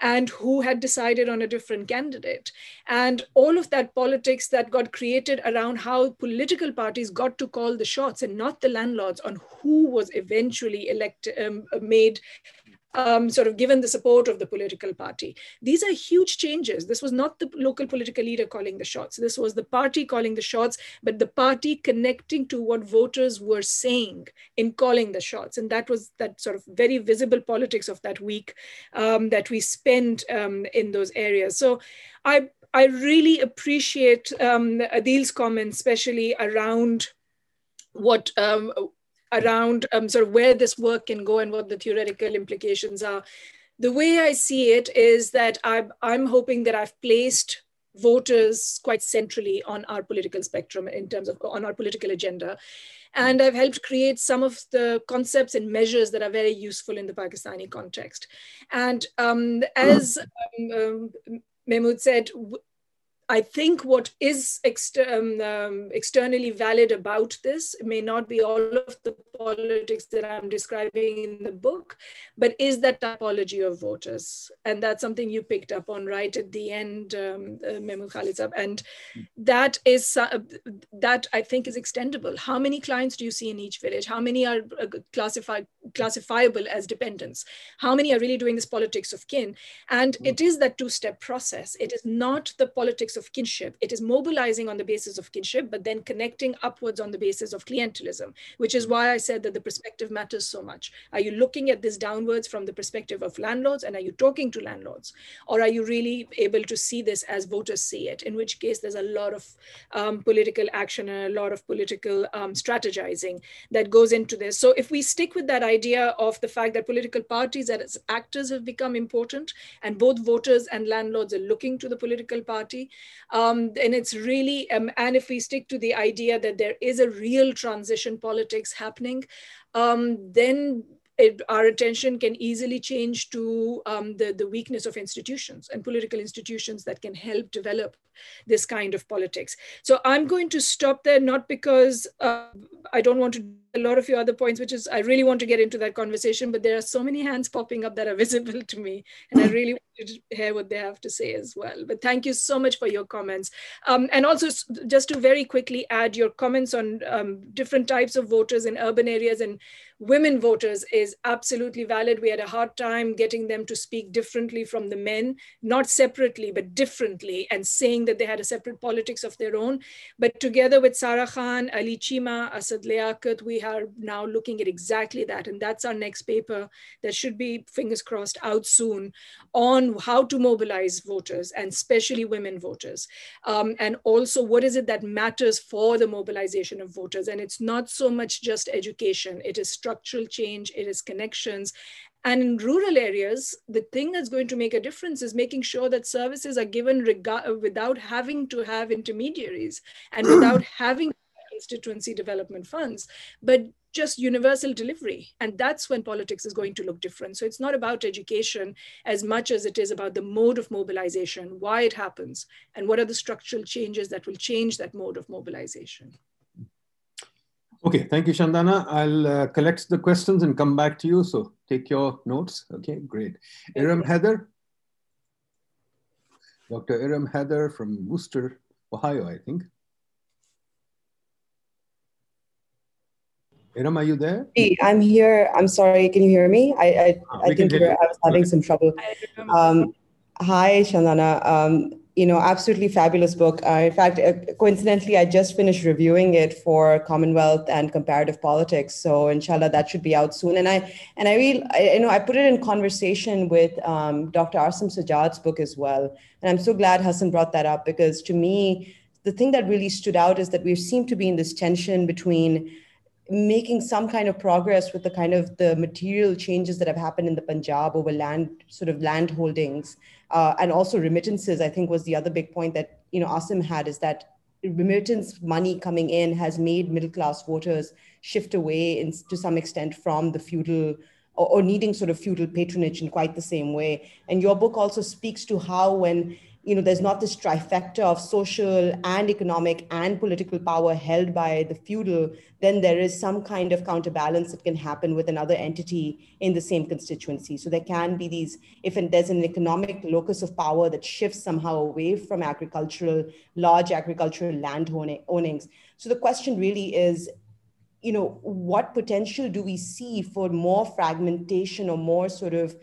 and who had decided on a different candidate. And all of that politics that got created around how political parties got to call the shots and not the landlords on who was eventually elected, um, made um, sort of given the support of the political party. These are huge changes. This was not the local political leader calling the shots. This was the party calling the shots, but the party connecting to what voters were saying in calling the shots. And that was that sort of very visible politics of that week um, that we spent um, in those areas. So I, I really appreciate um, Adeel's comments, especially around what um, around um, sort of where this work can go and what the theoretical implications are. The way I see it is that I'm, I'm hoping that I've placed voters quite centrally on our political spectrum in terms of on our political agenda. And I've helped create some of the concepts and measures that are very useful in the Pakistani context. And um, as um, um, Mahmood said, I think what is exter um, um, externally valid about this may not be all of the politics that I'm describing in the book, but is that typology of voters. And that's something you picked up on right at the end, um, uh, And that is, uh, that I think is extendable. How many clients do you see in each village? How many are uh, classified, classifiable as dependence How many are really doing this politics of kin? And it is that two-step process. It is not the politics of kinship. It is mobilizing on the basis of kinship, but then connecting upwards on the basis of clientelism, which is why I said that the perspective matters so much. Are you looking at this downwards from the perspective of landlords and are you talking to landlords? Or are you really able to see this as voters see it? In which case, there's a lot of um, political action and a lot of political um, strategizing that goes into this. So if we stick with that idea of the fact that political parties as actors have become important and both voters and landlords are looking to the political party, um, and it's really, um, and if we stick to the idea that there is a real transition politics happening, um, then it, our attention can easily change to um, the, the weakness of institutions and political institutions that can help develop this kind of politics. So I'm going to stop there, not because uh, I don't want to a lot of your other points, which is I really want to get into that conversation, but there are so many hands popping up that are <laughs> visible to me, and I really want to hear what they have to say as well. But thank you so much for your comments, um, and also just to very quickly add your comments on um, different types of voters in urban areas and women voters is absolutely valid. We had a hard time getting them to speak differently from the men, not separately, but differently, and saying that they had a separate politics of their own. But together with Sara Khan, Ali Cheema, Asad Liaquat, we are now looking at exactly that. And that's our next paper that should be, fingers crossed, out soon on how to mobilize voters and especially women voters. Um, and also, what is it that matters for the mobilization of voters? And it's not so much just education, it is structural change, it is connections. And in rural areas, the thing that's going to make a difference is making sure that services are given without having to have intermediaries and <clears throat> without having constituency development funds, but just universal delivery. And that's when politics is going to look different. So it's not about education as much as it is about the mode of mobilization, why it happens, and what are the structural changes that will change that mode of mobilization. Okay, thank you, Shandana. I'll uh, collect the questions and come back to you. So take your notes. Okay, great. Iram Heather. Dr. Iram Heather from Wooster, Ohio, I think. Iram, are you there? Hey, I'm here. I'm sorry. Can you hear me? I I, ah, I think I was having some trouble. Um, hi, Shandana. Um, you know, absolutely fabulous book. Uh, in fact, uh, coincidentally, I just finished reviewing it for Commonwealth and comparative politics. So, inshallah, that should be out soon. And I and I really, I, you know, I put it in conversation with um, Dr. Asim Sajjad's book as well. And I'm so glad Hassan brought that up because to me, the thing that really stood out is that we seem to be in this tension between making some kind of progress with the kind of the material changes that have happened in the Punjab over land sort of land holdings uh, and also remittances I think was the other big point that you know Asim had is that remittance money coming in has made middle class voters shift away in, to some extent from the feudal or, or needing sort of feudal patronage in quite the same way. And your book also speaks to how when you know, there's not this trifecta of social and economic and political power held by the feudal, then there is some kind of counterbalance that can happen with another entity in the same constituency. So there can be these, if there's an economic locus of power that shifts somehow away from agricultural, large agricultural land ownings. So the question really is, you know, what potential do we see for more fragmentation or more sort of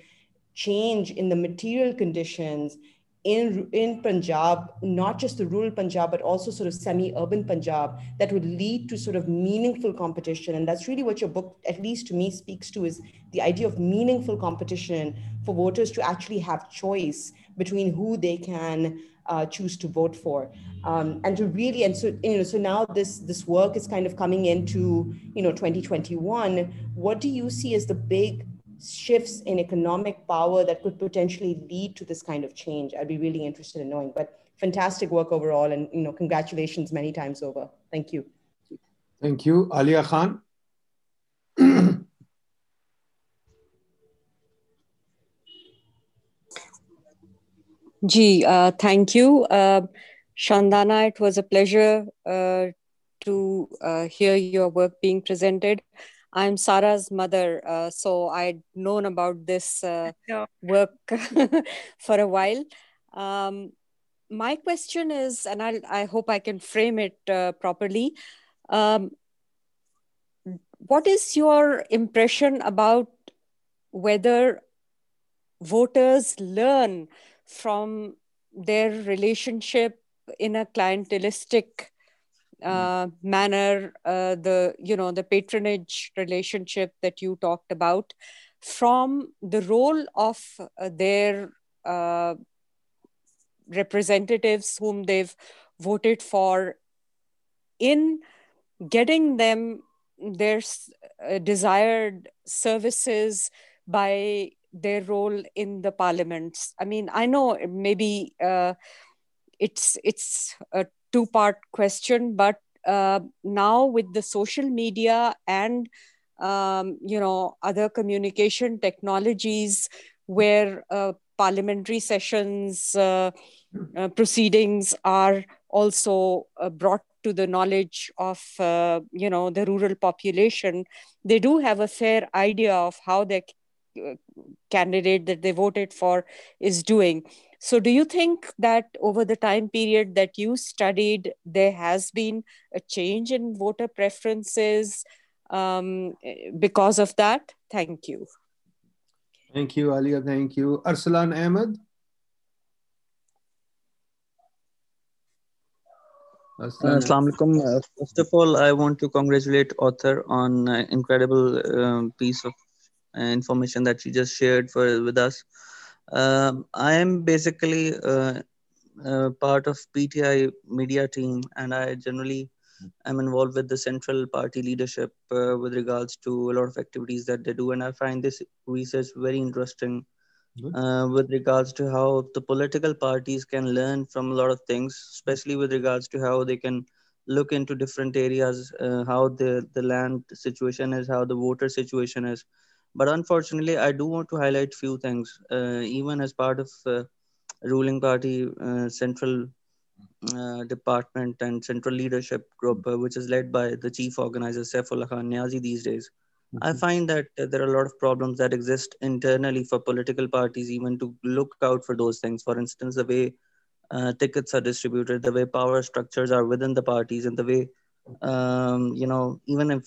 change in the material conditions in, in Punjab, not just the rural Punjab, but also sort of semi-urban Punjab that would lead to sort of meaningful competition. And that's really what your book, at least to me, speaks to is the idea of meaningful competition for voters to actually have choice between who they can uh, choose to vote for. Um, and to really, and so, you know, so now this, this work is kind of coming into, you know, 2021. What do you see as the big shifts in economic power that could potentially lead to this kind of change? I'd be really interested in knowing. But fantastic work overall, and you know, congratulations many times over. Thank you. Thank you, Alia Khan. <clears throat> Ji, uh, thank you. Uh, Shandana, it was a pleasure uh, to uh, hear your work being presented. I'm Sarah's mother, uh, so I'd known about this uh, work <laughs> for a while. Um, my question is, and i I hope I can frame it uh, properly. Um, what is your impression about whether voters learn from their relationship in a clientelistic uh, manner uh, the you know the patronage relationship that you talked about from the role of uh, their uh, representatives whom they've voted for in getting them their uh, desired services by their role in the parliaments. I mean i know maybe uh, it's it's a two part question but uh, now with the social media and um, you know other communication technologies where uh, parliamentary sessions uh, uh proceedings are also uh, brought to the knowledge of uh, you know the rural population they do have a fair idea of how the candidate that they voted for is doing so, do you think that over the time period that you studied, there has been a change in voter preferences um, because of that? Thank you. Thank you, Alia. Thank you. Arsalan Ahmed. Assalamu alaikum. Uh, first of all, I want to congratulate author on uh, incredible um, piece of uh, information that she just shared for with us. Um, I am basically uh, uh, part of PTI media team, and I generally am involved with the central party leadership uh, with regards to a lot of activities that they do, and I find this research very interesting. Uh, with regards to how the political parties can learn from a lot of things, especially with regards to how they can look into different areas, uh, how the, the land situation is, how the voter situation is, but unfortunately, I do want to highlight few things. Uh, even as part of uh, ruling party uh, central uh, department and central leadership group, uh, which is led by the chief organizer Saifullah Khan Niazi these days, mm-hmm. I find that there are a lot of problems that exist internally for political parties, even to look out for those things. For instance, the way uh, tickets are distributed, the way power structures are within the parties, and the way um, you know, even if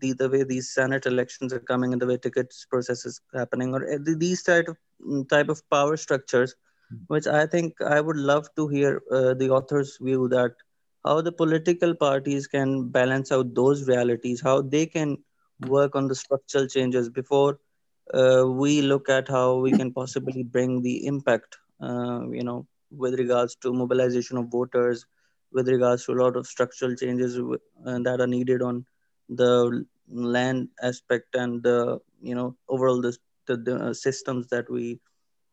the, the way these Senate elections are coming and the way tickets process is happening, or uh, these type of mm, type of power structures, which I think I would love to hear uh, the author's view that how the political parties can balance out those realities, how they can work on the structural changes before uh, we look at how we can possibly bring the impact, uh, you know, with regards to mobilization of voters, with regards to a lot of structural changes uh, that are needed on the land aspect and the you know overall the, the, the systems that we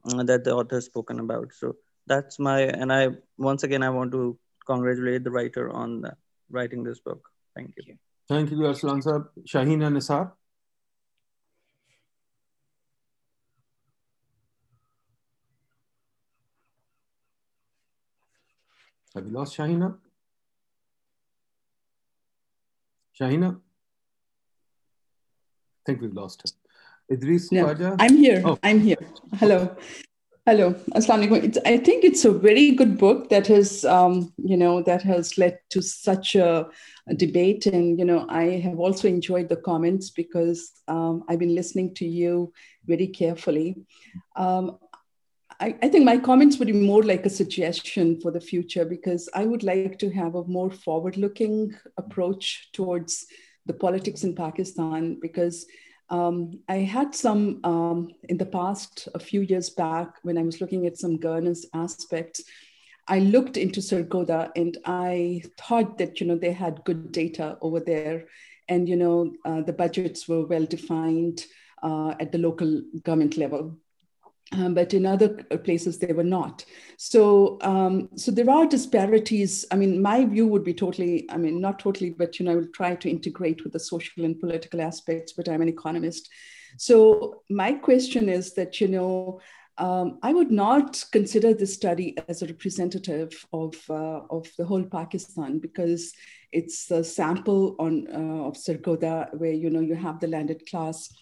uh, that the author has spoken about. So that's my and i once again i want to congratulate the writer on the, writing this book. Thank you. Thank you Arslan sir. Shaheen and nisar Have we lost Shahina? Shahina? I think we've lost her. Idris No? I'm here. Oh. I'm here. Hello. Hello. Assalamu alaikum. It's, I think it's a very good book that has, um, you know, that has led to such a, a debate. And, you know, I have also enjoyed the comments because um, I've been listening to you very carefully. Um, I, I think my comments would be more like a suggestion for the future because I would like to have a more forward looking approach towards the politics in Pakistan because um, I had some um, in the past, a few years back, when I was looking at some governance aspects. I looked into Sargodha and I thought that you know they had good data over there, and you know uh, the budgets were well defined uh, at the local government level. Um, but in other places they were not. So, um, so there are disparities. I mean, my view would be totally, I mean, not totally, but you know, I will try to integrate with the social and political aspects. But I'm an economist, so my question is that you know. Um, I would not consider this study as a representative of, uh, of the whole Pakistan because it's a sample on uh, of Sargodha where you know you have the landed class,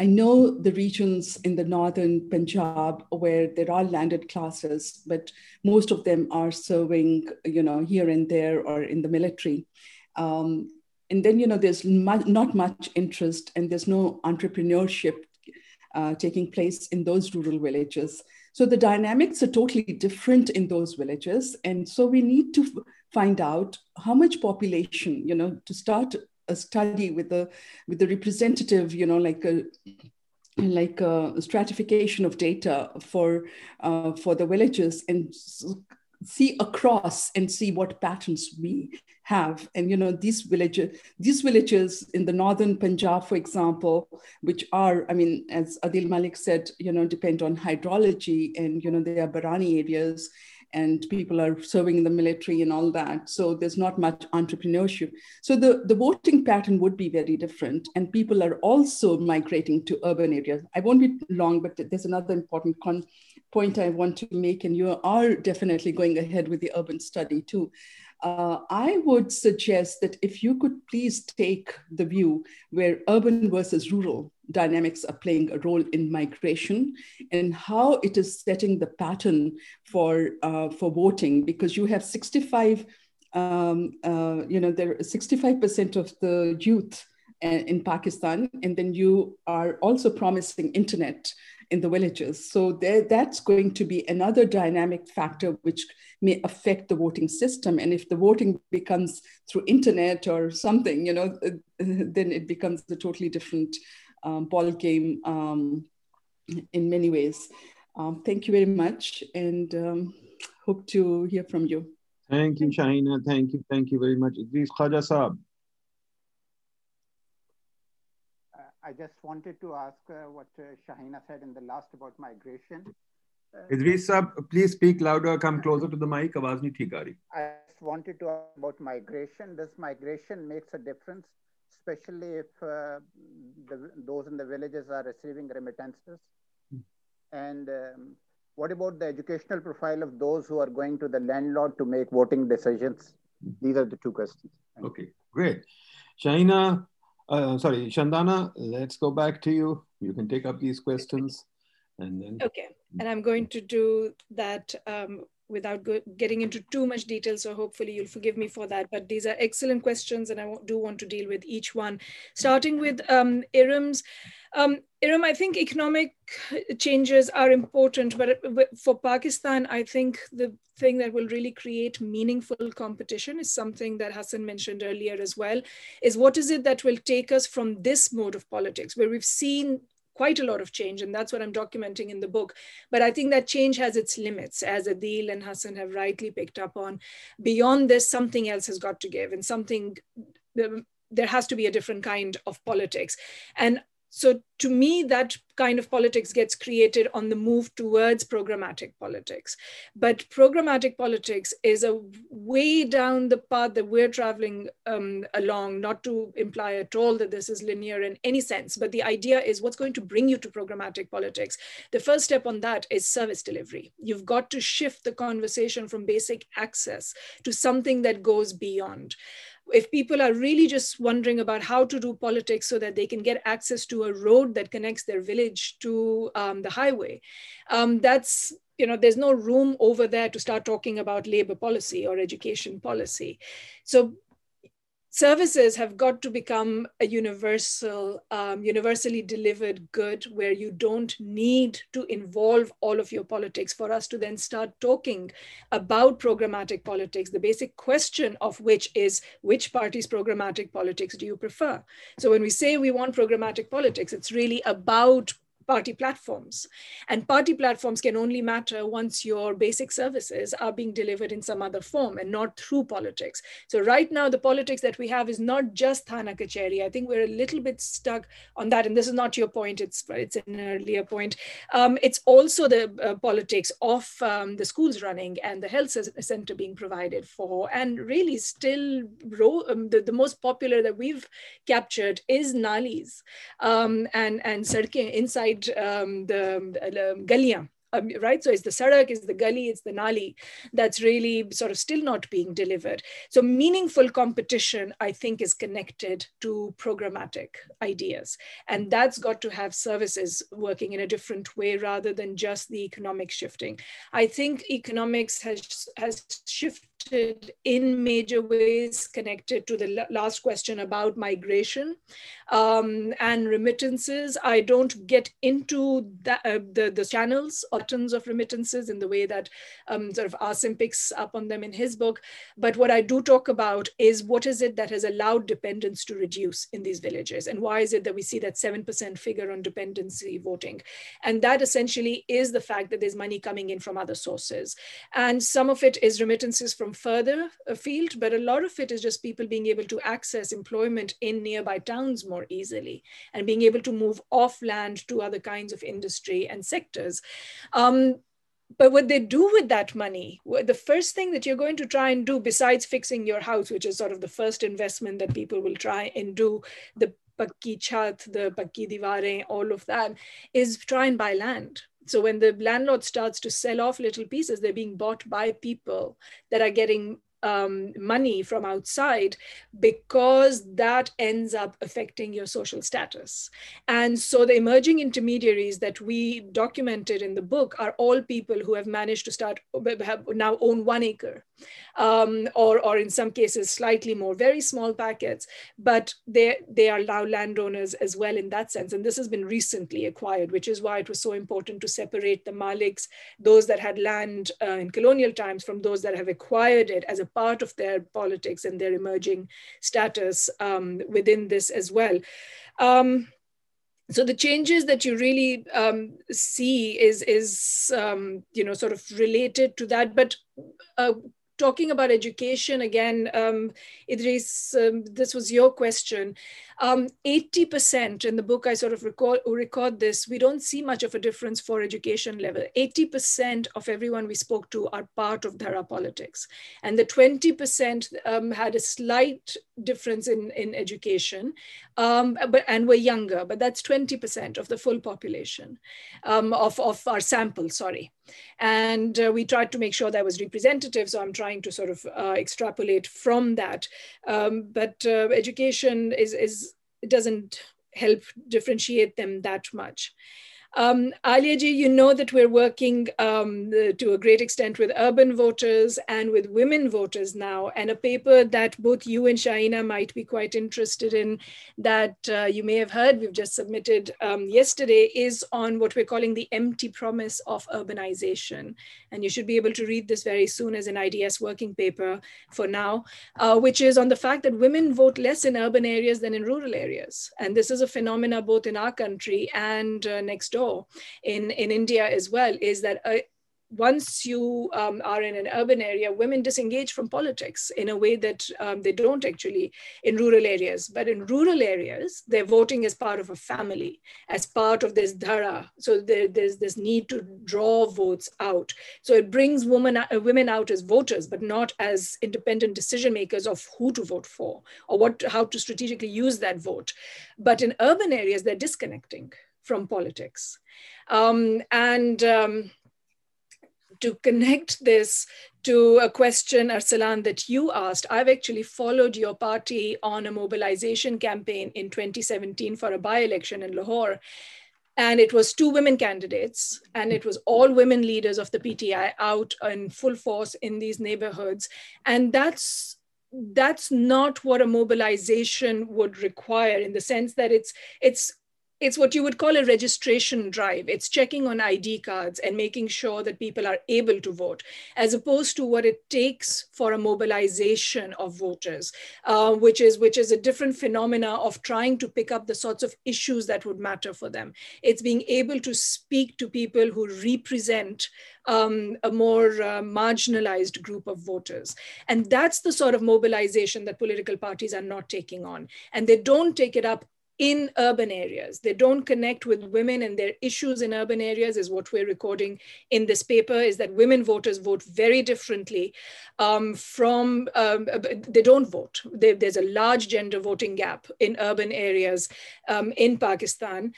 I know the regions in the northern Punjab where there are landed classes, but most of them are serving, you know, here and there or in the military. Um, and then, you know, there's mu- not much interest and there's no entrepreneurship uh, taking place in those rural villages. So the dynamics are totally different in those villages. And so we need to f- find out how much population, you know, to start a study with the with the representative, you know, like a like a stratification of data for uh, for the villages and see across and see what patterns we have. And you know these villages these villages in the northern punjab for example which are i mean as Adeel Malik said you know depend on hydrology and you know they are barani areas and people are serving in the military and all that. So there's not much entrepreneurship. So the, the voting pattern would be very different. And people are also migrating to urban areas. I won't be long, but there's another important point I want to make. And you are definitely going ahead with the urban study too. Uh, I would suggest that if you could please take the view where urban versus rural dynamics are playing a role in migration and how it is setting the pattern for uh, for voting because you have 65 um, uh, you know there 65% of the youth uh, in Pakistan and then you are also promising internet in the villages so there that's going to be another dynamic factor which may affect the voting system and if the voting becomes through internet or something you know <laughs> then it becomes a totally different um, ball game um, in many ways. Um, thank you very much and um, hope to hear from you. Thank you, Shahina. Thank you. Thank you very much. Khaja Saab. Uh, I just wanted to ask uh, what uh, Shahina said in the last about migration. Uh, Idris sab, please speak louder, come closer to the mic. I just wanted to ask about migration. This migration makes a difference, especially if uh, the, those in the villages are receiving remittances? Hmm. And um, what about the educational profile of those who are going to the landlord to make voting decisions? These are the two questions. Thank okay, you. great. Shaina, uh, sorry, Shandana, let's go back to you. You can take up these questions and then. Okay, and I'm going to do that um, without getting into too much detail. So hopefully you'll forgive me for that. But these are excellent questions, and I do want to deal with each one. Starting with um, Iram's. Um, Iram, I think economic changes are important, but for Pakistan, I think the thing that will really create meaningful competition is something that Hassan mentioned earlier as well. Is what is it that will take us from this mode of politics, where we've seen quite a lot of change, and that's what I'm documenting in the book. But I think that change has its limits, as Adeel and Hassan have rightly picked up on. Beyond this, something else has got to give, and something um, there has to be a different kind of politics. And so to me, that kind of politics gets created on the move towards programmatic politics. But programmatic politics is a way down the path that we're traveling um, along, not to imply at all that this is linear in any sense, but the idea is what's going to bring you to programmatic politics. The first step on that is service delivery. You've got to shift the conversation from basic access to something that goes beyond if people are really just wondering about how to do politics so that they can get access to a road that connects their village to um, the highway, um, that's you know there's no room over there to start talking about labor policy or education policy. So services have got to become a universal, um, universally delivered good where you don't need to involve all of your politics for us to then start talking about programmatic politics. The basic question of which is which party's programmatic politics do you prefer? So when we say we want programmatic politics, it's really about party platforms. And party platforms can only matter once your basic services are being delivered in some other form and not through politics. So right now, the politics that we have is not just Thana Kacheri. I think we're a little bit stuck on that. And this is not your point, it's, it's an earlier point. Um, it's also the uh, politics of um, the schools running and the health center being provided for. And really still um, the, the most popular that we've captured is Nalis um, and, and Sarke inside um, the, the Galiyan. Um, right? So it's the sarak, it's the gully, it's the nali that's really sort of still not being delivered. So meaningful competition, I think, is connected to programmatic ideas. And that's got to have services working in a different way rather than just the economic shifting. I think economics has, has shifted in major ways connected to the last question about migration um, and remittances. I don't get into uh, the, the channels or tons of remittances in the way that um, sort of Asim picks up on them in his book. But what I do talk about is what is it that has allowed dependence to reduce in these villages? And why is it that we see that 7% figure on dependency voting? And that essentially is the fact that there's money coming in from other sources. And some of it is remittances from further afield, but a lot of it is just people being able to access employment in nearby towns more easily and being able to move off land to other kinds of industry and sectors. Um, but what they do with that money, the first thing that you're going to try and do, besides fixing your house, which is sort of the first investment that people will try and do, the pakki chat, the pakki diware, all of that, is try and buy land so when the landlord starts to sell off little pieces, they're being bought by people that are getting um, money from outside because that ends up affecting your social status. And so the emerging intermediaries that we documented in the book are all people who have managed to start, have now own one acre, um, or, or in some cases slightly more, very small packets, but they, they are now landowners as well in that sense. And this has been recently acquired, which is why it was so important to separate the Maliks, those that had land uh, in colonial times from those that have acquired it as a part of their politics and their emerging status um, within this as well. Um, so the changes that you really um, see is is um, you know sort of related to that, but uh, talking about education again, um, Idris, um, this was your question. Um, 80% in the book, I sort of record, record this, we don't see much of a difference for education level. 80% of everyone we spoke to are part of Dhara politics. And the 20% um, had a slight difference in, in education, um, but, and were younger, but that's 20% of the full population um, of, of our sample, sorry. And uh, we tried to make sure that was representative. So I'm trying to sort of uh, extrapolate from that. Um, but uh, education is, is doesn't help differentiate them that much. Um, Aliaji, you know that we're working um, to a great extent with urban voters and with women voters now, and a paper that both you and Shaina might be quite interested in that uh, you may have heard, we've just submitted um, yesterday, is on what we're calling the empty promise of urbanization. And you should be able to read this very soon as an IDS working paper for now, uh, which is on the fact that women vote less in urban areas than in rural areas. And this is a phenomena both in our country and uh, next door in, in India as well, is that a, once you um, are in an urban area, women disengage from politics in a way that um, they don't actually in rural areas. But in rural areas, they're voting as part of a family, as part of this dhara. So there, there's this need to draw votes out. So it brings women, uh, women out as voters, but not as independent decision makers of who to vote for or what, how to strategically use that vote. But in urban areas, they're disconnecting from politics. Um, and um, to connect this to a question, Arsalan, that you asked, I've actually followed your party on a mobilization campaign in 2017 for a by election in Lahore. And it was two women candidates, and it was all women leaders of the PTI out in full force in these neighborhoods. And that's that's not what a mobilization would require in the sense that it's it's it's what you would call a registration drive. It's checking on ID cards and making sure that people are able to vote, as opposed to what it takes for a mobilization of voters, uh, which is which is a different phenomena of trying to pick up the sorts of issues that would matter for them. It's being able to speak to people who represent um, a more uh, marginalized group of voters. And that's the sort of mobilization that political parties are not taking on. And they don't take it up in urban areas. They don't connect with women and their issues in urban areas is what we're recording in this paper is that women voters vote very differently um, from, um, they don't vote. They, there's a large gender voting gap in urban areas um, in Pakistan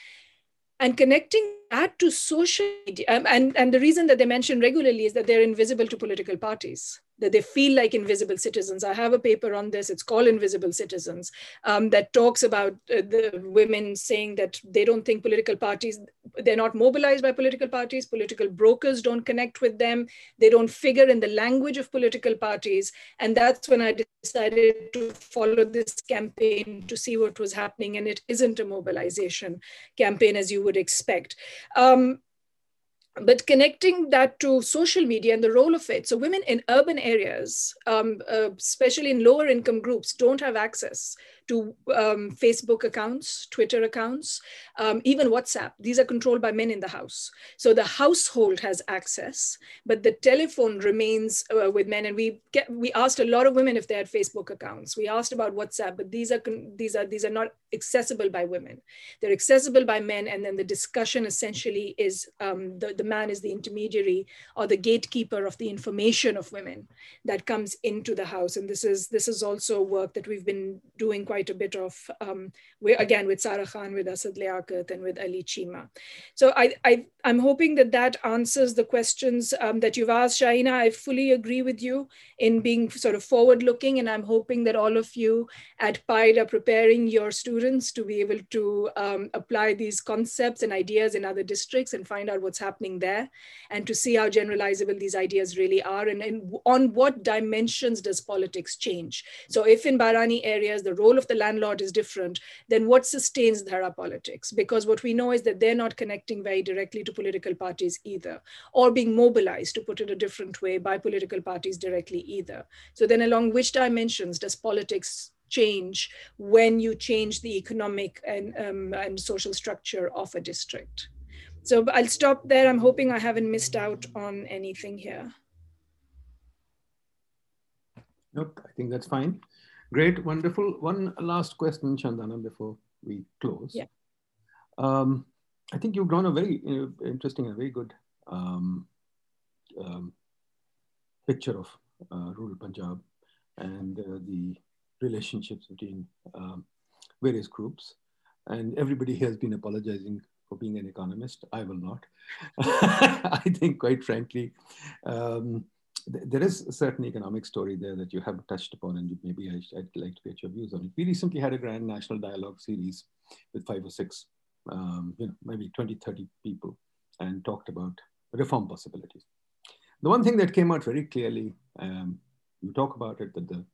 and connecting that to social media. Um, and, and the reason that they mention regularly is that they're invisible to political parties that they feel like invisible citizens. I have a paper on this. It's called Invisible Citizens um, that talks about uh, the women saying that they don't think political parties, they're not mobilized by political parties. Political brokers don't connect with them. They don't figure in the language of political parties. And that's when I decided to follow this campaign to see what was happening. And it isn't a mobilization campaign as you would expect. Um, but connecting that to social media and the role of it. So women in urban areas, um, uh, especially in lower income groups, don't have access to um, Facebook accounts, Twitter accounts, um, even WhatsApp. These are controlled by men in the house. So the household has access, but the telephone remains uh, with men. And we get, we asked a lot of women if they had Facebook accounts. We asked about WhatsApp, but these are these are these are not accessible by women. They're accessible by men, and then the discussion essentially is um, the the man is the intermediary or the gatekeeper of the information of women that comes into the house. And this is this is also work that we've been doing quite a bit of, um, we, again, with Sara Khan, with Asad Liaquat, and with Ali Cheema. So I, I, I'm hoping that that answers the questions um, that you've asked, Shahina. I fully agree with you in being sort of forward looking, and I'm hoping that all of you at PIDE are preparing your students to be able to um, apply these concepts and ideas in other districts and find out what's happening there and to see how generalizable these ideas really are and, and on what dimensions does politics change. So if in barani areas, the role of the landlord is different, then what sustains Dhara politics? Because what we know is that they're not connecting very directly to political parties either, or being mobilized, to put it a different way, by political parties directly either. So then along which dimensions does politics change when you change the economic and, um, and social structure of a district? So I'll stop there. I'm hoping I haven't missed out on anything here. Nope, I think that's fine. Great, wonderful. One last question, Shandana, before we close. Yeah. Um, I think you've drawn a very uh, interesting and very good um, um, picture of uh, rural Punjab and uh, the relationships between um, various groups. And everybody here has been apologizing for being an economist. I will not. <laughs> I think, quite frankly, um, there is a certain economic story there that you have touched upon, and maybe I, would like to get your views on it. We recently had a grand national dialogue series with five or six, um, you know, maybe 20, 30 people, and talked about reform possibilities. The one thing that came out very clearly, um, you talk about it, that the,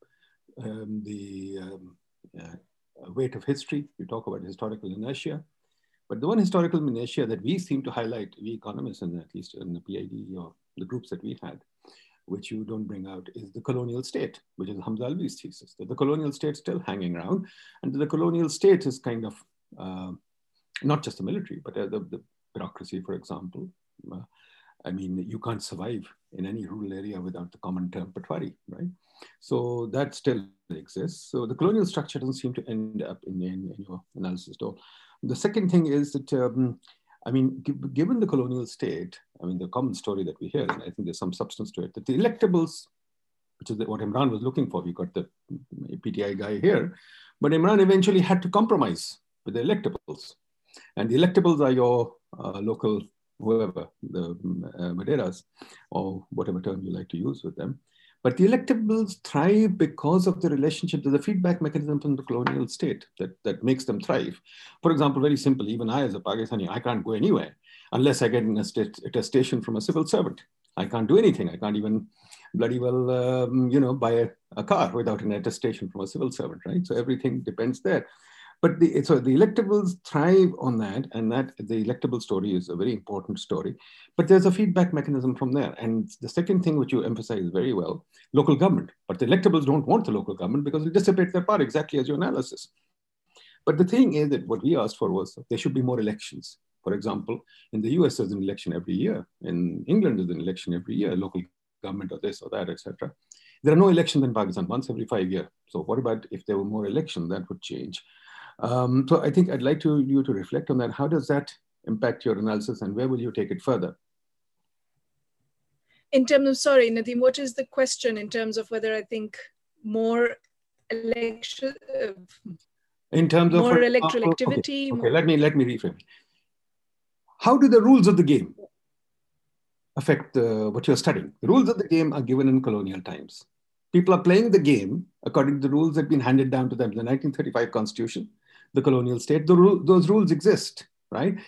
um, the um, uh, weight of history, you talk about historical inertia, but the one historical inertia that we seem to highlight, we economists, and at least in the PID or the groups that we had, which you don't bring out, is the colonial state, which is Hamza Alavi's thesis, that the colonial state is still hanging around. And the colonial state is kind of uh, not just the military, but uh, the, the, bureaucracy, for example, uh, I mean, you can't survive in any rural area without the common term patwari, right? So that still exists. So the colonial structure doesn't seem to end up in, in, in your analysis at all. The second thing is that, um, I mean, given the colonial state, I mean, the common story that we hear, and I think there's some substance to it, that the electables, which is what Imran was looking for, we got the PTI guy here, but Imran eventually had to compromise with the electables. And the electables are your uh, local, whoever, the uh, Waderas, or whatever term you like to use with them. But the electables thrive because of the relationship. There's a feedback mechanism from the colonial state that, that makes them thrive. For example, very simple, even I as a Pakistani, I can't go anywhere unless I get an attestation from a civil servant. I can't do anything. I can't even bloody well, um, you know, buy a, a car without an attestation from a civil servant, right? So everything depends there. But the, so the electables thrive on that, and that the electable story is a very important story. But there's a feedback mechanism from there. And the second thing which you emphasize very well, local government. But the electables don't want the local government because it dissipates their power exactly as your analysis. But the thing is that what we asked for was there should be more elections. For example, in the US, there's an election every year. In England, there's an election every year, local government or this or that, etc. There are no elections in Pakistan once every five years. So what about if there were more elections? That would change. Um, so I think I'd like to, you to reflect on that. How does that impact your analysis and where will you take it further? In terms of, sorry, Nadeem, what is the question in terms of whether I think more election, uh, in terms of more electoral uh, activity? Okay, okay, let me let me reframe. How do the rules of the game affect uh, what you're studying? The rules of the game are given in colonial times. People are playing the game according to the rules that have been handed down to them. The 1935 Constitution, the colonial state, the those rules exist, right?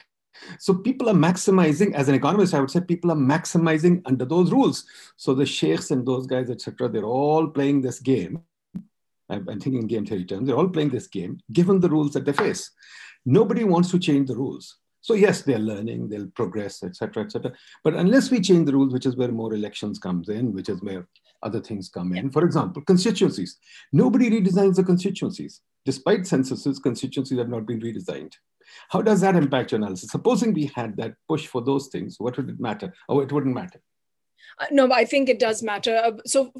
So people are maximizing, as an economist, I would say people are maximizing under those rules. So the sheikhs and those guys, etc., they're all playing this game. I'm thinking in game theory terms. They're all playing this game, given the rules that they face. Nobody wants to change the rules. So yes, they're learning, they'll progress, etc., etc. But unless we change the rules, which is where more elections comes in, which is where other things come in. For example, constituencies. Nobody redesigns the constituencies. Despite censuses, constituencies have not been redesigned. How does that impact your analysis? Supposing we had that push for those things, what would it matter? Oh, it wouldn't matter. Uh, no, I think it does matter. Uh, so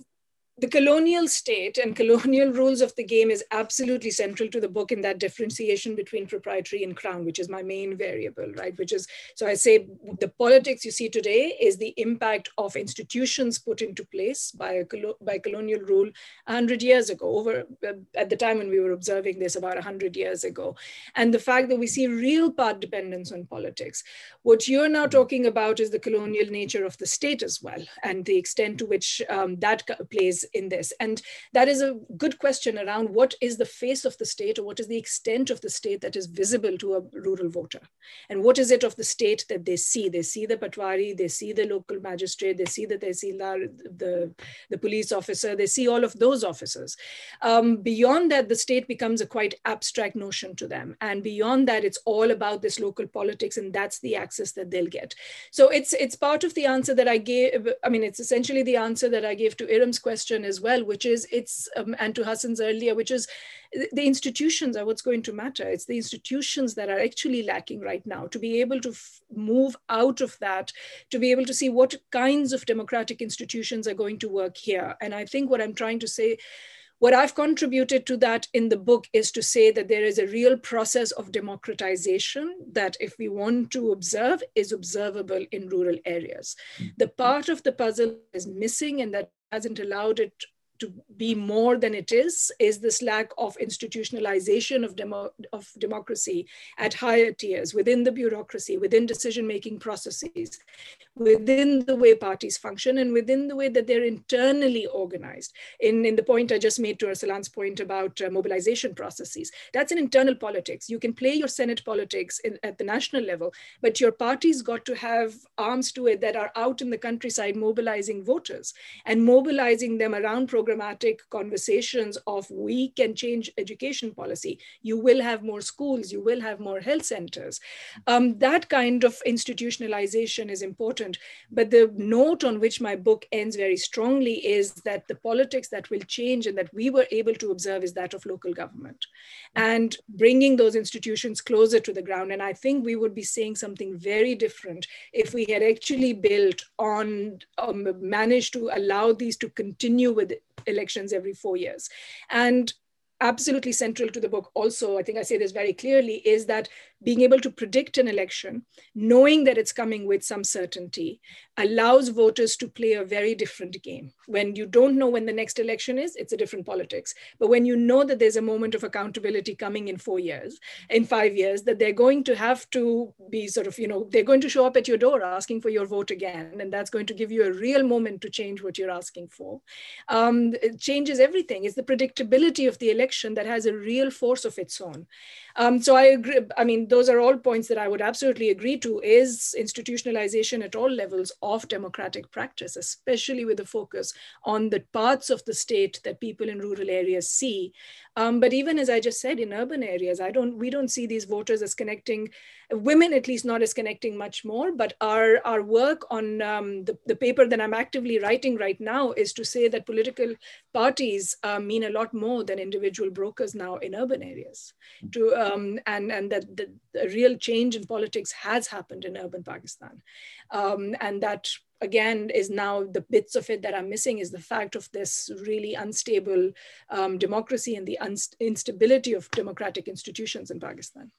the colonial state and colonial <laughs> rules of the game is absolutely central to the book in that differentiation between proprietary and crown, which is my main variable, right? Which is, so I say the politics you see today is the impact of institutions put into place by, a, by colonial rule 100 years ago, over at the time when we were observing this about 100 years ago. And the fact that we see real path dependence on politics. What you're now talking about is the colonial nature of the state as well, and the extent to which um, that plays in this? And that is a good question around what is the face of the state or what is the extent of the state that is visible to a rural voter? And what is it of the state that they see? They see the patwari, they see the local magistrate, they see the tehsildar, the, the police officer, they see all of those officers. Um, beyond that, the state becomes a quite abstract notion to them. And beyond that, it's all about this local politics, and that's the access that they'll get. So it's it's part of the answer that I gave. I mean, it's essentially the answer that I gave to Iram's question as well, which is it's, um, and to Hassan's earlier, which is the institutions are what's going to matter. It's the institutions that are actually lacking right now to be able to move out of that, to be able to see what kinds of democratic institutions are going to work here. And I think what I'm trying to say what I've contributed to that in the book is to say that there is a real process of democratization that, if we want to observe, is observable in rural areas. The part of the puzzle is missing, and that hasn't allowed it to be more than it is is this lack of institutionalization of, demo, of democracy at higher tiers within the bureaucracy within decision making processes within the way parties function and within the way that they're internally organized. In, in the point i just made to arsalan's point about uh, mobilization processes that's an internal politics. You can play your senate politics in, at the national level but your party's got to have arms to it that are out in the countryside mobilizing voters and mobilizing them around programs programmatic conversations of we can change education policy. You will have more schools, you will have more health centers. Um, that kind of institutionalization is important. But the note on which my book ends very strongly is that the politics that will change and that we were able to observe is that of local government and bringing those institutions closer to the ground. And I think we would be saying something very different if we had actually built on, um, managed to allow these to continue with elections every four years. And absolutely central to the book also i think i say this very clearly is that being able to predict an election knowing that it's coming with some certainty allows voters to play a very different game when you don't know when the next election is it's a different politics but when you know that there's a moment of accountability coming in 4 years in 5 years that they're going to have to be sort of you know they're going to show up at your door asking for your vote again and that's going to give you a real moment to change what you're asking for um, it changes everything it's the predictability of the election election that has a real force of its own. Um, so I agree. I mean, those are all points that I would absolutely agree to is institutionalization at all levels of democratic practice, especially with a focus on the parts of the state that people in rural areas see. Um, but even as I just said, in urban areas, I don't, we don't see these voters as connecting, women at least not as connecting much more, but our, our work on um, the, the paper that I'm actively writing right now is to say that political parties uh, mean a lot more than individual individual brokers now in urban areas to um, and and that the, the, real change in politics has happened in urban pakistan. Um, and that again is now the bits of it that are missing is the fact of this really unstable um, democracy and the instability of democratic institutions in pakistan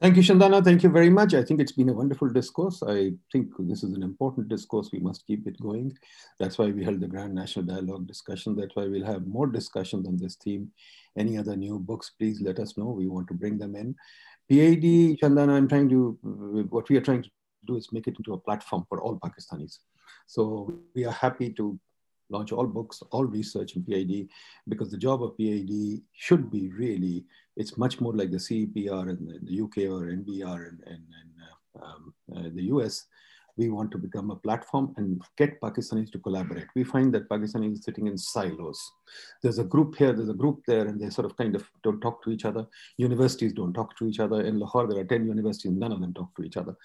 Thank you, Shandana. Thank you very much. I think it's been a wonderful discourse. I think this is an important discourse. We must keep it going. That's why we held the Grand National Dialogue discussion. That's why we'll have more discussions on this theme. Any other new books, please let us know. We want to bring them in. PAD, Shandana, I'm trying to, what we are trying to do is make it into a platform for all Pakistanis. So we are happy to launch all books, all research in PID, because the job of PID should be really, it's much more like the CEPR in the UK or NBER in uh, um, uh, the US. We want to become a platform and get Pakistanis to collaborate. We find that Pakistanis sitting in silos. There's a group here, there's a group there, and they sort of kind of don't talk to each other. Universities don't talk to each other. In Lahore, there are 10 universities, none of them talk to each other.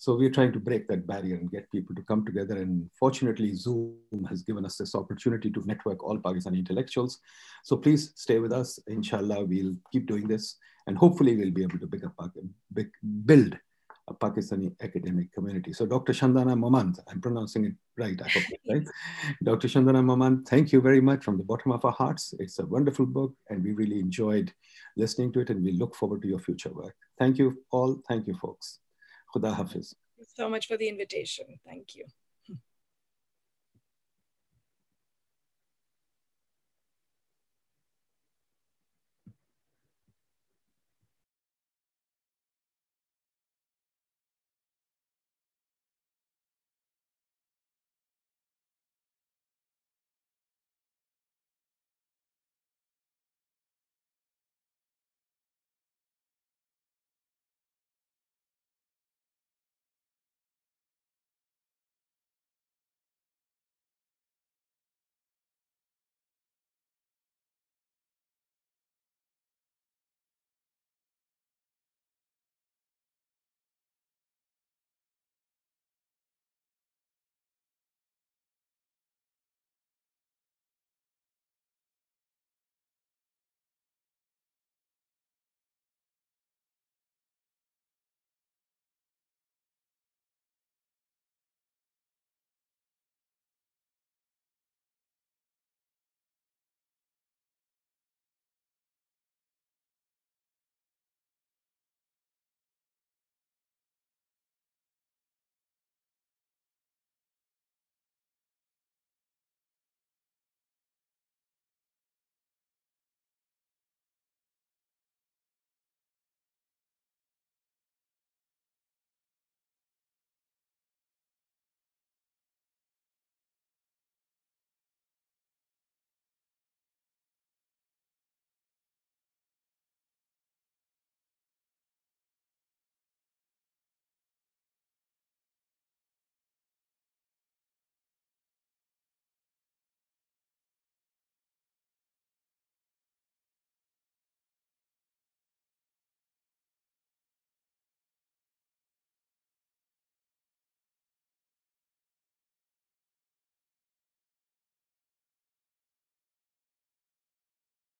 So we're trying to break that barrier and get people to come together. And fortunately, Zoom has given us this opportunity to network all Pakistani intellectuals. So please stay with us. Inshallah, we'll keep doing this. And hopefully we'll be able to pick up, uh, big, build Pakistani academic community. So Dr. Shandana Mohmand, I'm pronouncing it right, I hope, right? <laughs> Dr. Shandana Mohmand, thank you very much from the bottom of our hearts. It's a wonderful book and we really enjoyed listening to it and we look forward to your future work. Thank you all. Thank you, folks. Khuda Hafiz. Thank you so much for the invitation. Thank you.